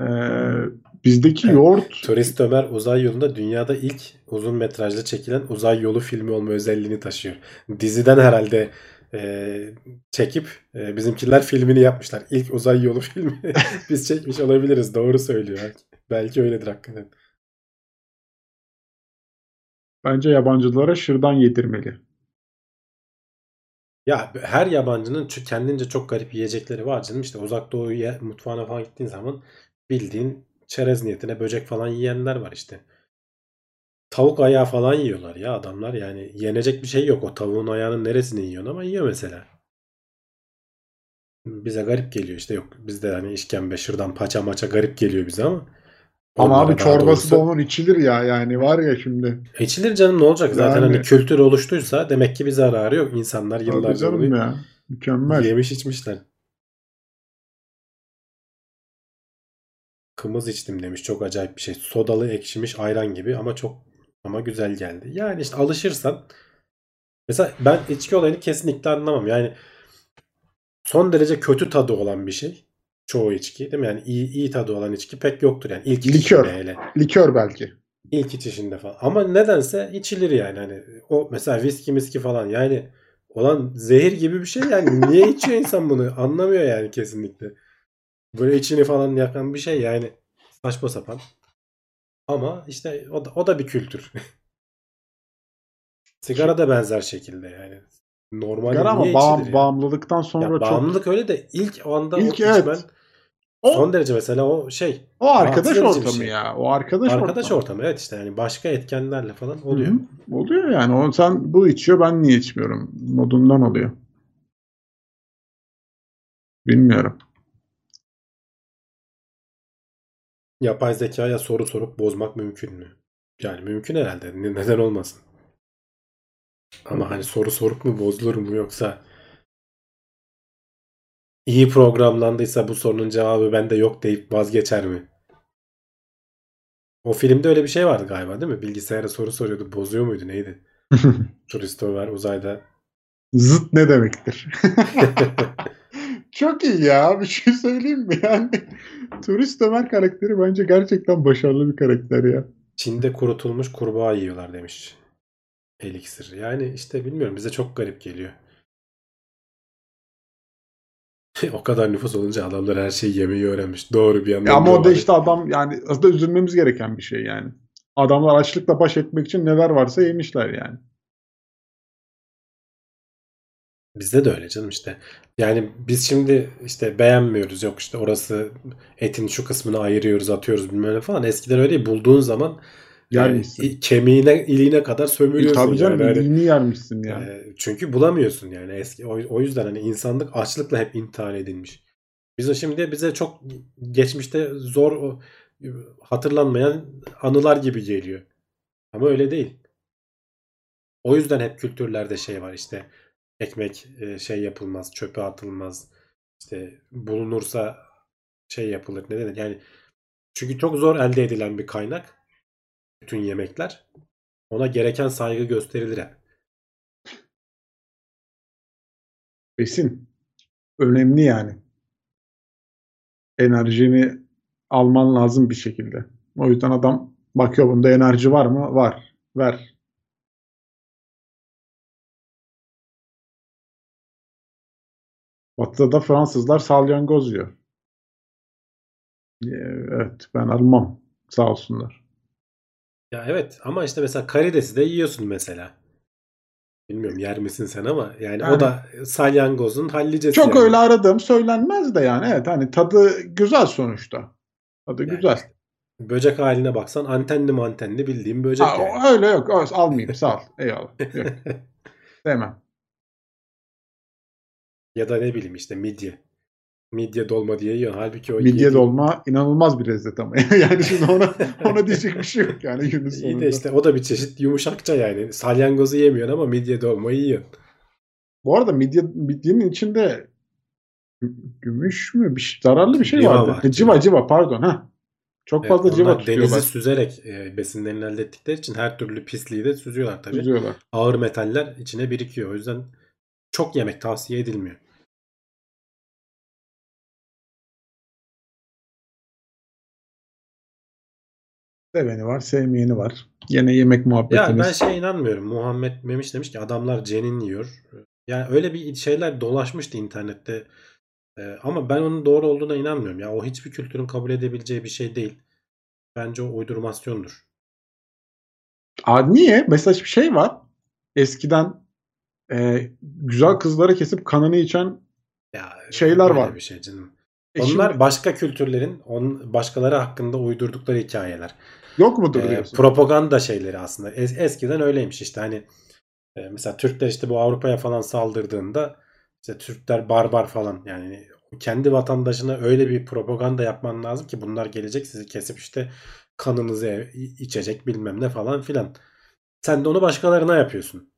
Ee, bizdeki yoğurt Turist Ömer uzay yolunda dünyada ilk uzun metrajlı çekilen uzay yolu filmi olma özelliğini taşıyor. Diziden herhalde e, çekip e, bizimkiler filmini yapmışlar. İlk uzay yolu *laughs* filmi biz çekmiş olabiliriz. Doğru söylüyor. Belki, belki öyledir hakikaten. bence yabancılara şırdan yedirmeli. Ya her yabancının kendince çok garip yiyecekleri var canım. İşte uzak doğu mutfağına falan gittiğin zaman bildiğin çerez niyetine böcek falan yiyenler var işte. Tavuk ayağı falan yiyorlar ya adamlar. Yani yenecek bir şey yok. O tavuğun ayağının neresini yiyorsun ama yiyor mesela. Bize garip geliyor işte yok. Bizde hani işkembe, şırdan, paça maça garip geliyor bize ama. Ama abi çorbası da doğrusu- onun içilir ya yani var ya şimdi. İçilir canım ne olacak? Zaten Yani- hani kültür oluştuysa demek ki bir zararı yok. İnsanlar yıllarca canım ya. Mükemmel. yemiş içmişler. Kımız içtim demiş. Çok acayip bir şey. Sodalı ekşimiş ayran gibi ama çok ama güzel geldi. Yani işte alışırsan mesela ben içki olayını kesinlikle anlamam. Yani son derece kötü tadı olan bir şey. Çoğu içki değil mi? Yani iyi, iyi tadı olan içki pek yoktur yani. İlk Likör. hele. Likör belki. İlk içişinde falan. Ama nedense içilir yani. Hani o mesela viski miski falan yani olan zehir gibi bir şey yani. Niye içiyor insan bunu? Anlamıyor yani kesinlikle. Böyle içini falan yakan bir şey yani. Saçma sapan. Ama işte o da, o da bir kültür. *laughs* Sigara da benzer şekilde yani. Normalde Sigara ama bağım- yani? bağımlılıktan sonra Ya çok bağımlılık öyle de ilk anda İlk o evet. içmen O- son derece mesela o şey o arkadaş ortamı şey. ya. O arkadaş, arkadaş ortamı. ortamı evet işte yani başka etkenlerle falan oluyor. hı. Oluyor yani. O sen bu içiyor ben niye içmiyorum? Modundan oluyor. Bilmiyorum. Yapay zekaya soru sorup bozmak mümkün mü? Yani mümkün herhalde. Ne- Neden olmasın? Ama hani soru sorup mu bozulur mu yoksa iyi programlandıysa bu sorunun cevabı bende yok deyip vazgeçer mi? O filmde öyle bir şey vardı galiba değil mi? Bilgisayara soru soruyordu. Bozuyor muydu neydi? *laughs* Turist Ömer uzayda. Zıt ne demektir? *laughs* *laughs* Çok iyi ya. Bir şey söyleyeyim mi? Yani Turist Ömer karakteri bence gerçekten başarılı bir karakter ya. Çin'de kurutulmuş kurbağa yiyorlar demiş. Elixir. Yani işte bilmiyorum bize çok garip geliyor. *laughs* o kadar nüfus olunca adamlar her şeyi yemeyi öğrenmiş. Doğru bir yandan. Ya ama o da işte adam yani aslında üzülmemiz gereken bir şey yani. Adamlar açlıkla baş etmek için neler varsa yemişler yani. Bizde de öyle canım işte. Yani biz şimdi işte beğenmiyoruz. Yok işte orası etin şu kısmını ayırıyoruz, atıyoruz bilmem ne falan. Eskiden öyle değil. Bulduğun zaman e, misin? i- kemiğine, iliğine kadar sömürüyorsun. Tabii canım yani. İliğini yermişsin ya. e, çünkü bulamıyorsun yani. Eski o, o yüzden hani insanlık açlıkla hep imtihan edilmiş. Biz de şimdi bize çok geçmişte zor hatırlanmayan anılar gibi geliyor. Ama öyle değil. O yüzden hep kültürlerde şey var işte ekmek e, şey yapılmaz, çöpe atılmaz. İşte bulunursa şey yapılır. Ne denir? Yani çünkü çok zor elde edilen bir kaynak. Bütün yemekler. Ona gereken saygı gösterilir. Besin. Önemli yani. Enerjini alman lazım bir şekilde. O yüzden adam bakıyor bunda enerji var mı? Var. Ver. Batı'da da Fransızlar salyangoz yiyor. Evet ben almam. Sağ olsunlar. Ya evet ama işte mesela karidesi de yiyorsun mesela. Bilmiyorum yer misin sen ama yani, Yani- o da salyangozun hallicesi Çok yani. öyle aradığım söylenmez de yani. Evet hani tadı güzel sonuçta. Tadı Yani güzel. işte Böcek haline baksan antenli mantenli bildiğim böcek Ha, yani. öyle yok. Almayayım sağ ol. Eyvallah. Yok, *laughs* demem. Ya da ne bileyim işte midye. Midye dolma diye yiyorsun. Halbuki o Midye yediğin- dolma inanılmaz bir lezzet ama. *laughs* yani şimdi ona ona diyecek bir şey yok yani günün İyi de işte o da bir çeşit yumuşakça yani. Salyangozu yemiyorsun ama midye dolmayı yiyorsun. Bu arada midye, midyenin içinde gü- gümüş mü? Bir şey, zararlı bir şey Civa vardı. var, Ha, civa civa pardon ha. Çok Evet, fazla civa tutuyorlar. denizi süzerek e, besinlerini elde ettikleri için her türlü pisliği de süzüyorlar tabii. Tutuyorlar. Ağır metaller içine birikiyor. O yüzden çok yemek tavsiye edilmiyor. Seveni var, sevmeyeni var. Yine yemek Ya muhabbetimiz. ben şeye inanmıyorum. Muhammed Memiş demiş ki adamlar cenin yiyor. Yani öyle bir şeyler dolaşmıştı internette. Ee, ama ben onun doğru olduğuna inanmıyorum. Ya o hiçbir kültürün kabul edebileceği bir şey değil. Bence o uydurmasyondur. Aa, niye? Mesela bir şey var. Eskiden e, güzel kızları kesip kanını içen Ya Şeyler var. bir şey canım. e, Onlar şimdi başka kültürlerin on, başkaları hakkında uydurdukları hikayeler. yok mudur Ee, propaganda şeyleri aslında. Es- eskiden öyleymiş işte hani e, mesela Türkler işte bu Avrupa'ya falan saldırdığında işte Türkler barbar falan yani kendi vatandaşına öyle bir propaganda yapman lazım ki bunlar gelecek sizi kesip işte kanınızı e- içecek bilmem ne falan filan. Sen de onu başkalarına yapıyorsun.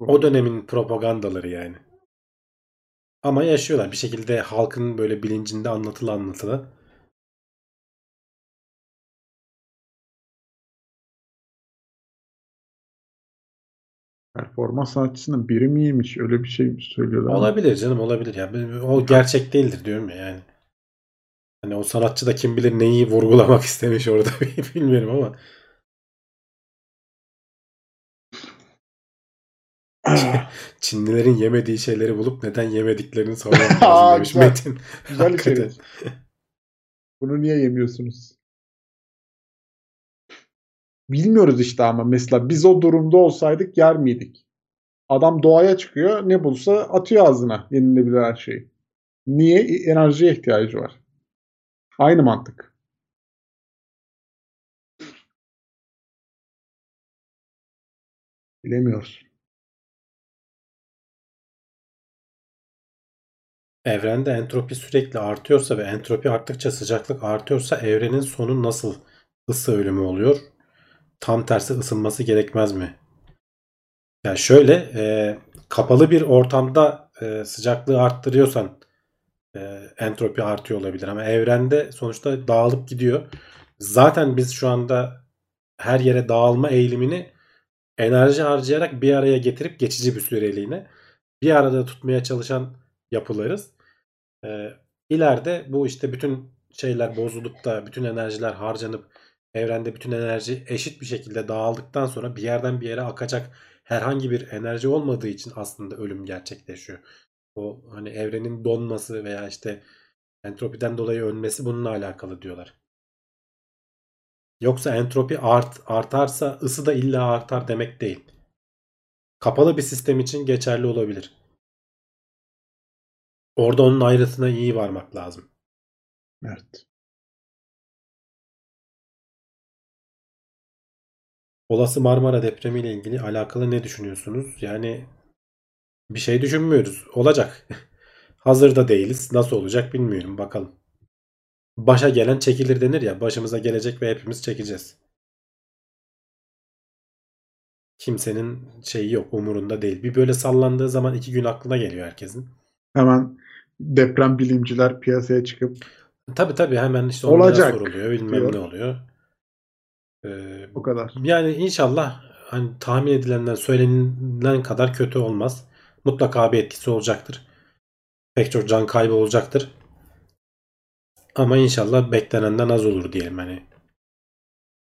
O dönemin propagandaları yani. Ama yaşıyorlar bir şekilde halkın böyle bilincinde anlatılı anlatılı. Performans sanatçısının biri miymiş? Öyle bir şey söylüyorlar? Olabilir canım olabilir ya. Ben- O gerçek değildir diyorum ya yani. Hani o sanatçı da kim bilir neyi vurgulamak *laughs* istemiş orada *laughs* bilmiyorum ama. *laughs* Çinlilerin yemediği şeyleri bulup neden yemediklerini sormak Aa, *laughs* lazım demiş güzel. Metin. Güzel içerik. Bunu niye yemiyorsunuz? Bilmiyoruz işte ama mesela biz o durumda olsaydık yer miydik? Adam doğaya çıkıyor ne bulsa atıyor ağzına yenilebilir her şeyi. Niye? E, Enerjiye ihtiyacı var. Aynı mantık. Bilemiyoruz. Evrende entropi sürekli artıyorsa ve entropi arttıkça sıcaklık artıyorsa evrenin sonu nasıl ısı ölümü oluyor? Tam tersi ısınması gerekmez mi? Yani şöyle e, kapalı bir ortamda e, sıcaklığı arttırıyorsan e, entropi artıyor olabilir ama evrende sonuçta dağılıp gidiyor. Zaten biz şu anda her yere dağılma eğilimini enerji harcayarak bir araya getirip geçici bir süreliğine bir arada tutmaya çalışan yapılarız. Ee, ileride bu işte bütün şeyler bozulup da bütün enerjiler harcanıp evrende bütün enerji eşit bir şekilde dağıldıktan sonra bir yerden bir yere akacak herhangi bir enerji olmadığı için aslında ölüm gerçekleşiyor. O hani evrenin donması veya işte entropiden dolayı ölmesi bununla alakalı diyorlar. Yoksa entropi art, artarsa ısı da illa artar demek değil. Kapalı bir sistem için geçerli olabilir. Orada onun ayrıtına iyi varmak lazım. Evet. Olası Marmara depremi ile ilgili alakalı ne düşünüyorsunuz? Yani bir şey düşünmüyoruz. Olacak. *laughs* Hazırda değiliz. Nasıl olacak bilmiyorum. Bakalım. Başa gelen çekilir denir ya. Başımıza gelecek ve hepimiz çekeceğiz. Kimsenin şeyi yok. Umurunda değil. Bir böyle sallandığı zaman iki gün aklına geliyor herkesin. Hemen deprem bilimciler piyasaya çıkıp Tabii tabii hemen işte Olacak soruluyor. Bilmem diyor. ne oluyor. Ee, bu kadar. Yani inşallah hani tahmin edilenden söylenilen kadar kötü olmaz. Mutlaka bir etkisi olacaktır. Pek çok can kaybı olacaktır. Ama inşallah beklenenden az olur diyelim hani.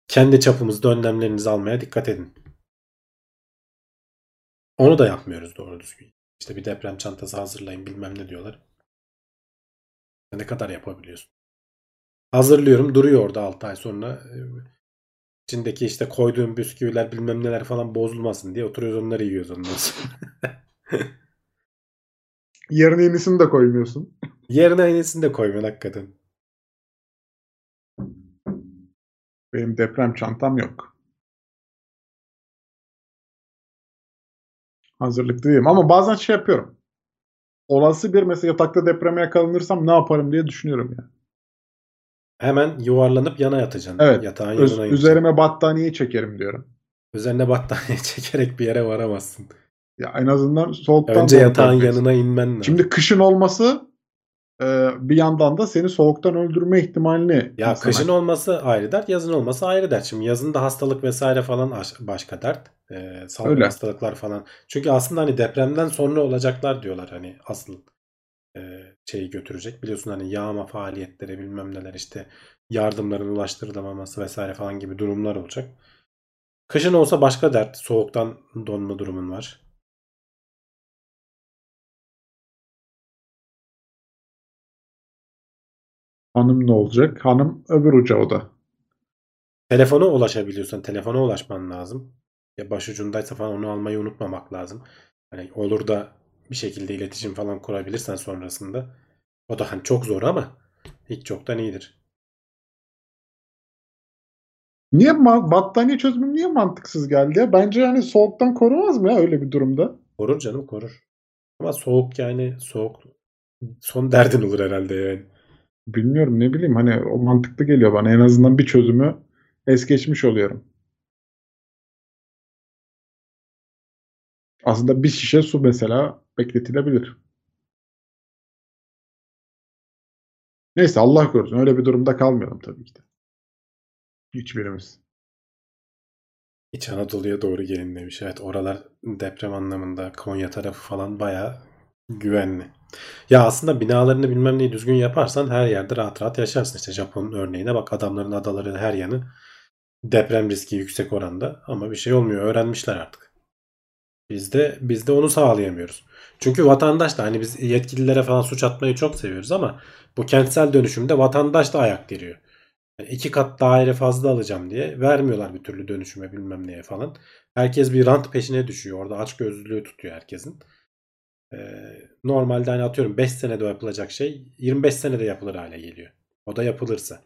Kendi çapımızda önlemlerinizi almaya dikkat edin. Onu da yapmıyoruz doğru düzgün. İşte bir deprem çantası hazırlayın bilmem ne diyorlar. Ne kadar yapabiliyorsun? Hazırlıyorum duruyor orada 6 ay sonra. İçindeki işte koyduğum bisküviler bilmem neler falan bozulmasın diye oturuyoruz onları yiyoruz ondan sonra. *laughs* Yerine yenisini de koymuyorsun. *laughs* Yerine aynısını da koymuyor hakikaten. Benim deprem çantam yok. Hazırlıklıyım ama bazen şey yapıyorum. Olası bir mesela yatakta depreme yakalanırsam ne yaparım diye düşünüyorum ya. Hemen yuvarlanıp yana yatacaksın. Evet. Yatağın Öz- yanına üzerime battaniye çekerim diyorum. Üzerine battaniye *laughs* çekerek bir yere varamazsın. Ya en azından soğuktan Önce yatağın yanına inmen lazım. Şimdi kışın olması e, bir yandan da seni soğuktan öldürme ihtimalini ya kışın olması ayrı dert, yazın olması ayrı dert. Şimdi yazın da hastalık vesaire falan aş- başka dert. Ee, salgın Öyle. hastalıklar falan. Çünkü aslında hani depremden sonra olacaklar diyorlar hani asıl e, şeyi götürecek. Biliyorsun hani yağma faaliyetleri bilmem neler işte yardımların ulaştırılamaması vesaire falan gibi durumlar olacak. Kışın olsa başka dert. Soğuktan donma durumun var. Hanım ne olacak? Hanım öbür uca o da. Telefona ulaşabiliyorsan telefona ulaşman lazım. Ya başucundaysa falan onu almayı unutmamak lazım. Hani olur da bir şekilde iletişim falan kurabilirsen sonrasında. O da hani çok zor ama hiç çoktan iyidir. Niye battaniye çözümü niye mantıksız geldi ya? Bence yani soğuktan korumaz mı ya öyle bir durumda? Korur canım korur. Ama soğuk yani soğuk son derdin olur herhalde yani. Bilmiyorum ne bileyim hani o mantıklı geliyor bana. En azından bir çözümü es geçmiş oluyorum. Aslında bir şişe su mesela bekletilebilir. Neyse Allah korusun öyle bir durumda kalmayalım tabii ki de. Hiçbirimiz. İç Anadolu'ya doğru gelin demiş. Evet oralar deprem anlamında Konya tarafı falan bayağı güvenli. Ya aslında binalarını bilmem neyi düzgün yaparsan her yerde rahat rahat yaşarsın. İşte Japon'un örneğine bak adamların adaları her yanı deprem riski yüksek oranda ama bir şey olmuyor. Öğrenmişler artık. Biz de biz de onu sağlayamıyoruz. Çünkü vatandaş da hani biz yetkililere falan suç atmayı çok seviyoruz ama bu kentsel dönüşümde vatandaş da ayak veriyor. Yani iki kat daire fazla alacağım diye vermiyorlar bir türlü dönüşüme bilmem neye falan. Herkes bir rant peşine düşüyor. Orada açgözlülüğü tutuyor herkesin. Ee, normalde hani atıyorum 5 senede yapılacak şey 25 senede yapılır hale geliyor. O da yapılırsa.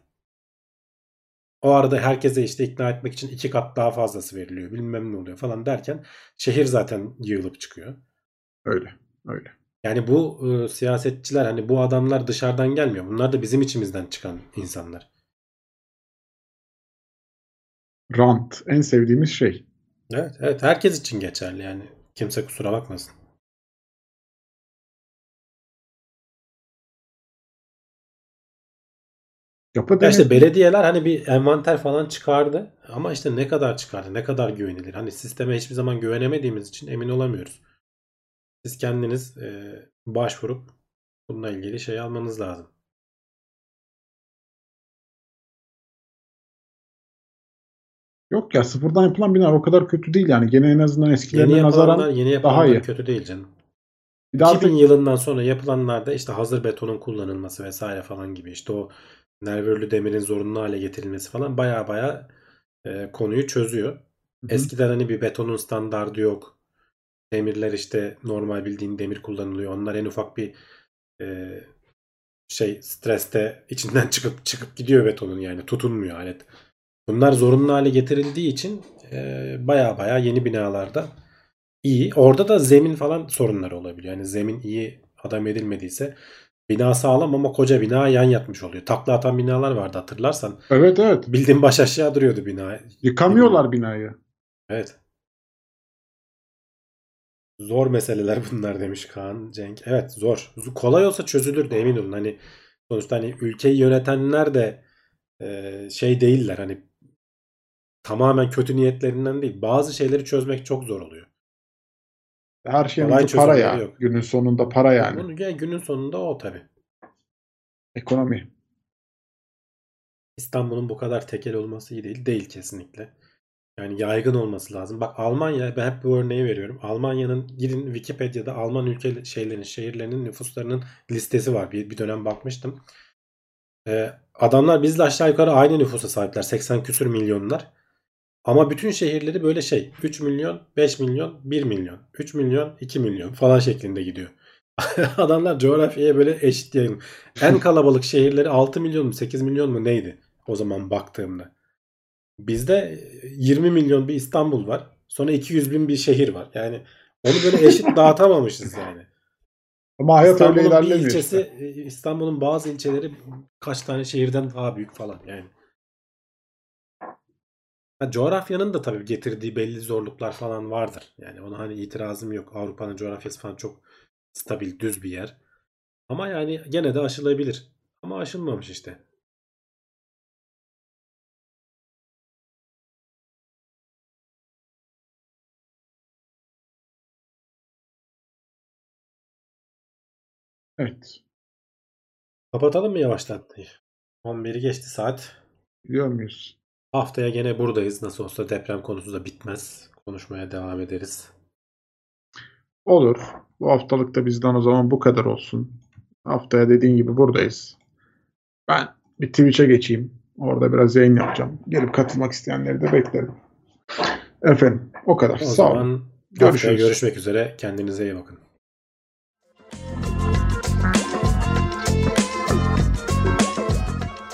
O arada herkese işte ikna etmek için iki kat daha fazlası veriliyor. Bilmem ne oluyor falan derken şehir zaten yığılıp çıkıyor. Öyle. Öyle. Yani bu e, siyasetçiler hani bu adamlar dışarıdan gelmiyor. Bunlar da bizim içimizden çıkan insanlar. Rant en sevdiğimiz şey. Evet, evet herkes için geçerli yani. Kimse kusura bakmasın. Yapı Ya işte belediyeler hani bir envanter falan çıkardı ama işte ne kadar çıkardı, ne kadar güvenilir. Hani sisteme hiçbir zaman güvenemediğimiz için emin olamıyoruz. Siz kendiniz e, başvurup bununla ilgili şey almanız lazım. Yok ya sıfırdan yapılan binalar o kadar kötü değil yani. Gene en azından eskilerine nazaran yeni daha iyi. kötü değil canım. Bir de artık 2000 yılından sonra yapılanlarda işte hazır betonun kullanılması vesaire falan gibi işte o nervürlü demirin zorunlu hale getirilmesi falan baya baya e, konuyu çözüyor. Hı hı. Eskiden hani bir betonun standardı yok. Demirler işte normal bildiğin demir kullanılıyor. Onlar en ufak bir e, şey streste içinden *laughs* çıkıp çıkıp gidiyor betonun yani tutunmuyor alet. Bunlar zorunlu hale getirildiği için e, baya baya yeni binalarda iyi. Orada da zemin falan sorunları olabiliyor. Yani zemin iyi adam edilmediyse bina sağlam ama koca bina yan yatmış oluyor. Takla atan binalar vardı hatırlarsan. evet evet. Bildiğin baş aşağı duruyordu bina. Yıkamıyorlar binayı. Evet. Zor meseleler bunlar demiş Kaan Cenk. Evet zor. Kolay olsa çözülür de emin olun. Hani sonuçta hani ülkeyi yönetenler de e, şey değiller. Hani tamamen kötü niyetlerinden değil. Bazı şeyleri çözmek çok zor oluyor. Her şeyin Kolay ucu para ya. yok. Günün sonunda para yani. Bunu ya günün sonunda o tabii. Ekonomi. İstanbul'un bu kadar tekel olması iyi değil. Değil kesinlikle. Yani yaygın olması lazım. Bak Almanya ben hep bu örneği veriyorum. Almanya'nın gidin Wikipedia'da Alman ülke şeylerin, şehirlerinin nüfuslarının listesi var. Bir, bir dönem bakmıştım. Ee, adamlar bizle aşağı yukarı aynı nüfusa sahipler. 80 küsür milyonlar. Ama bütün şehirleri böyle şey 3 milyon, 5 milyon, 1 milyon, 3 milyon, 2 milyon falan şeklinde gidiyor. *laughs* Adamlar coğrafyaya böyle eşit yayın. En kalabalık şehirleri 6 milyon mu 8 milyon mu neydi o zaman baktığımda. Bizde 20 milyon bir İstanbul var. Sonra 200 bin bir şehir var. Yani onu böyle eşit *laughs* dağıtamamışız yani. Ama hayat öyle ilerlemiyor ilçesi, işte. e, İstanbul'un bazı ilçeleri kaç tane şehirden daha büyük falan yani. Ha, coğrafyanın da tabii getirdiği belli zorluklar falan vardır. Yani ona hani itirazım yok. Avrupa'nın coğrafyası falan çok stabil, düz bir yer. Ama yani gene de aşılabilir. Ama aşılmamış işte. Evet. Kapatalım mı yavaştan? 11'i geçti saat. Muyuz? Haftaya gene buradayız. Nasıl olsa deprem konusu da bitmez. Konuşmaya devam ederiz. Olur. Bu haftalık da bizden o zaman bu kadar olsun. Haftaya dediğin gibi buradayız. Ben bir Twitch'e geçeyim. Orada biraz yayın yapacağım. Gelip katılmak isteyenleri de beklerim. Efendim o kadar. O Sağ olun. Görüşürüz. görüşmek üzere. Kendinize iyi bakın.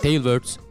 Tailwords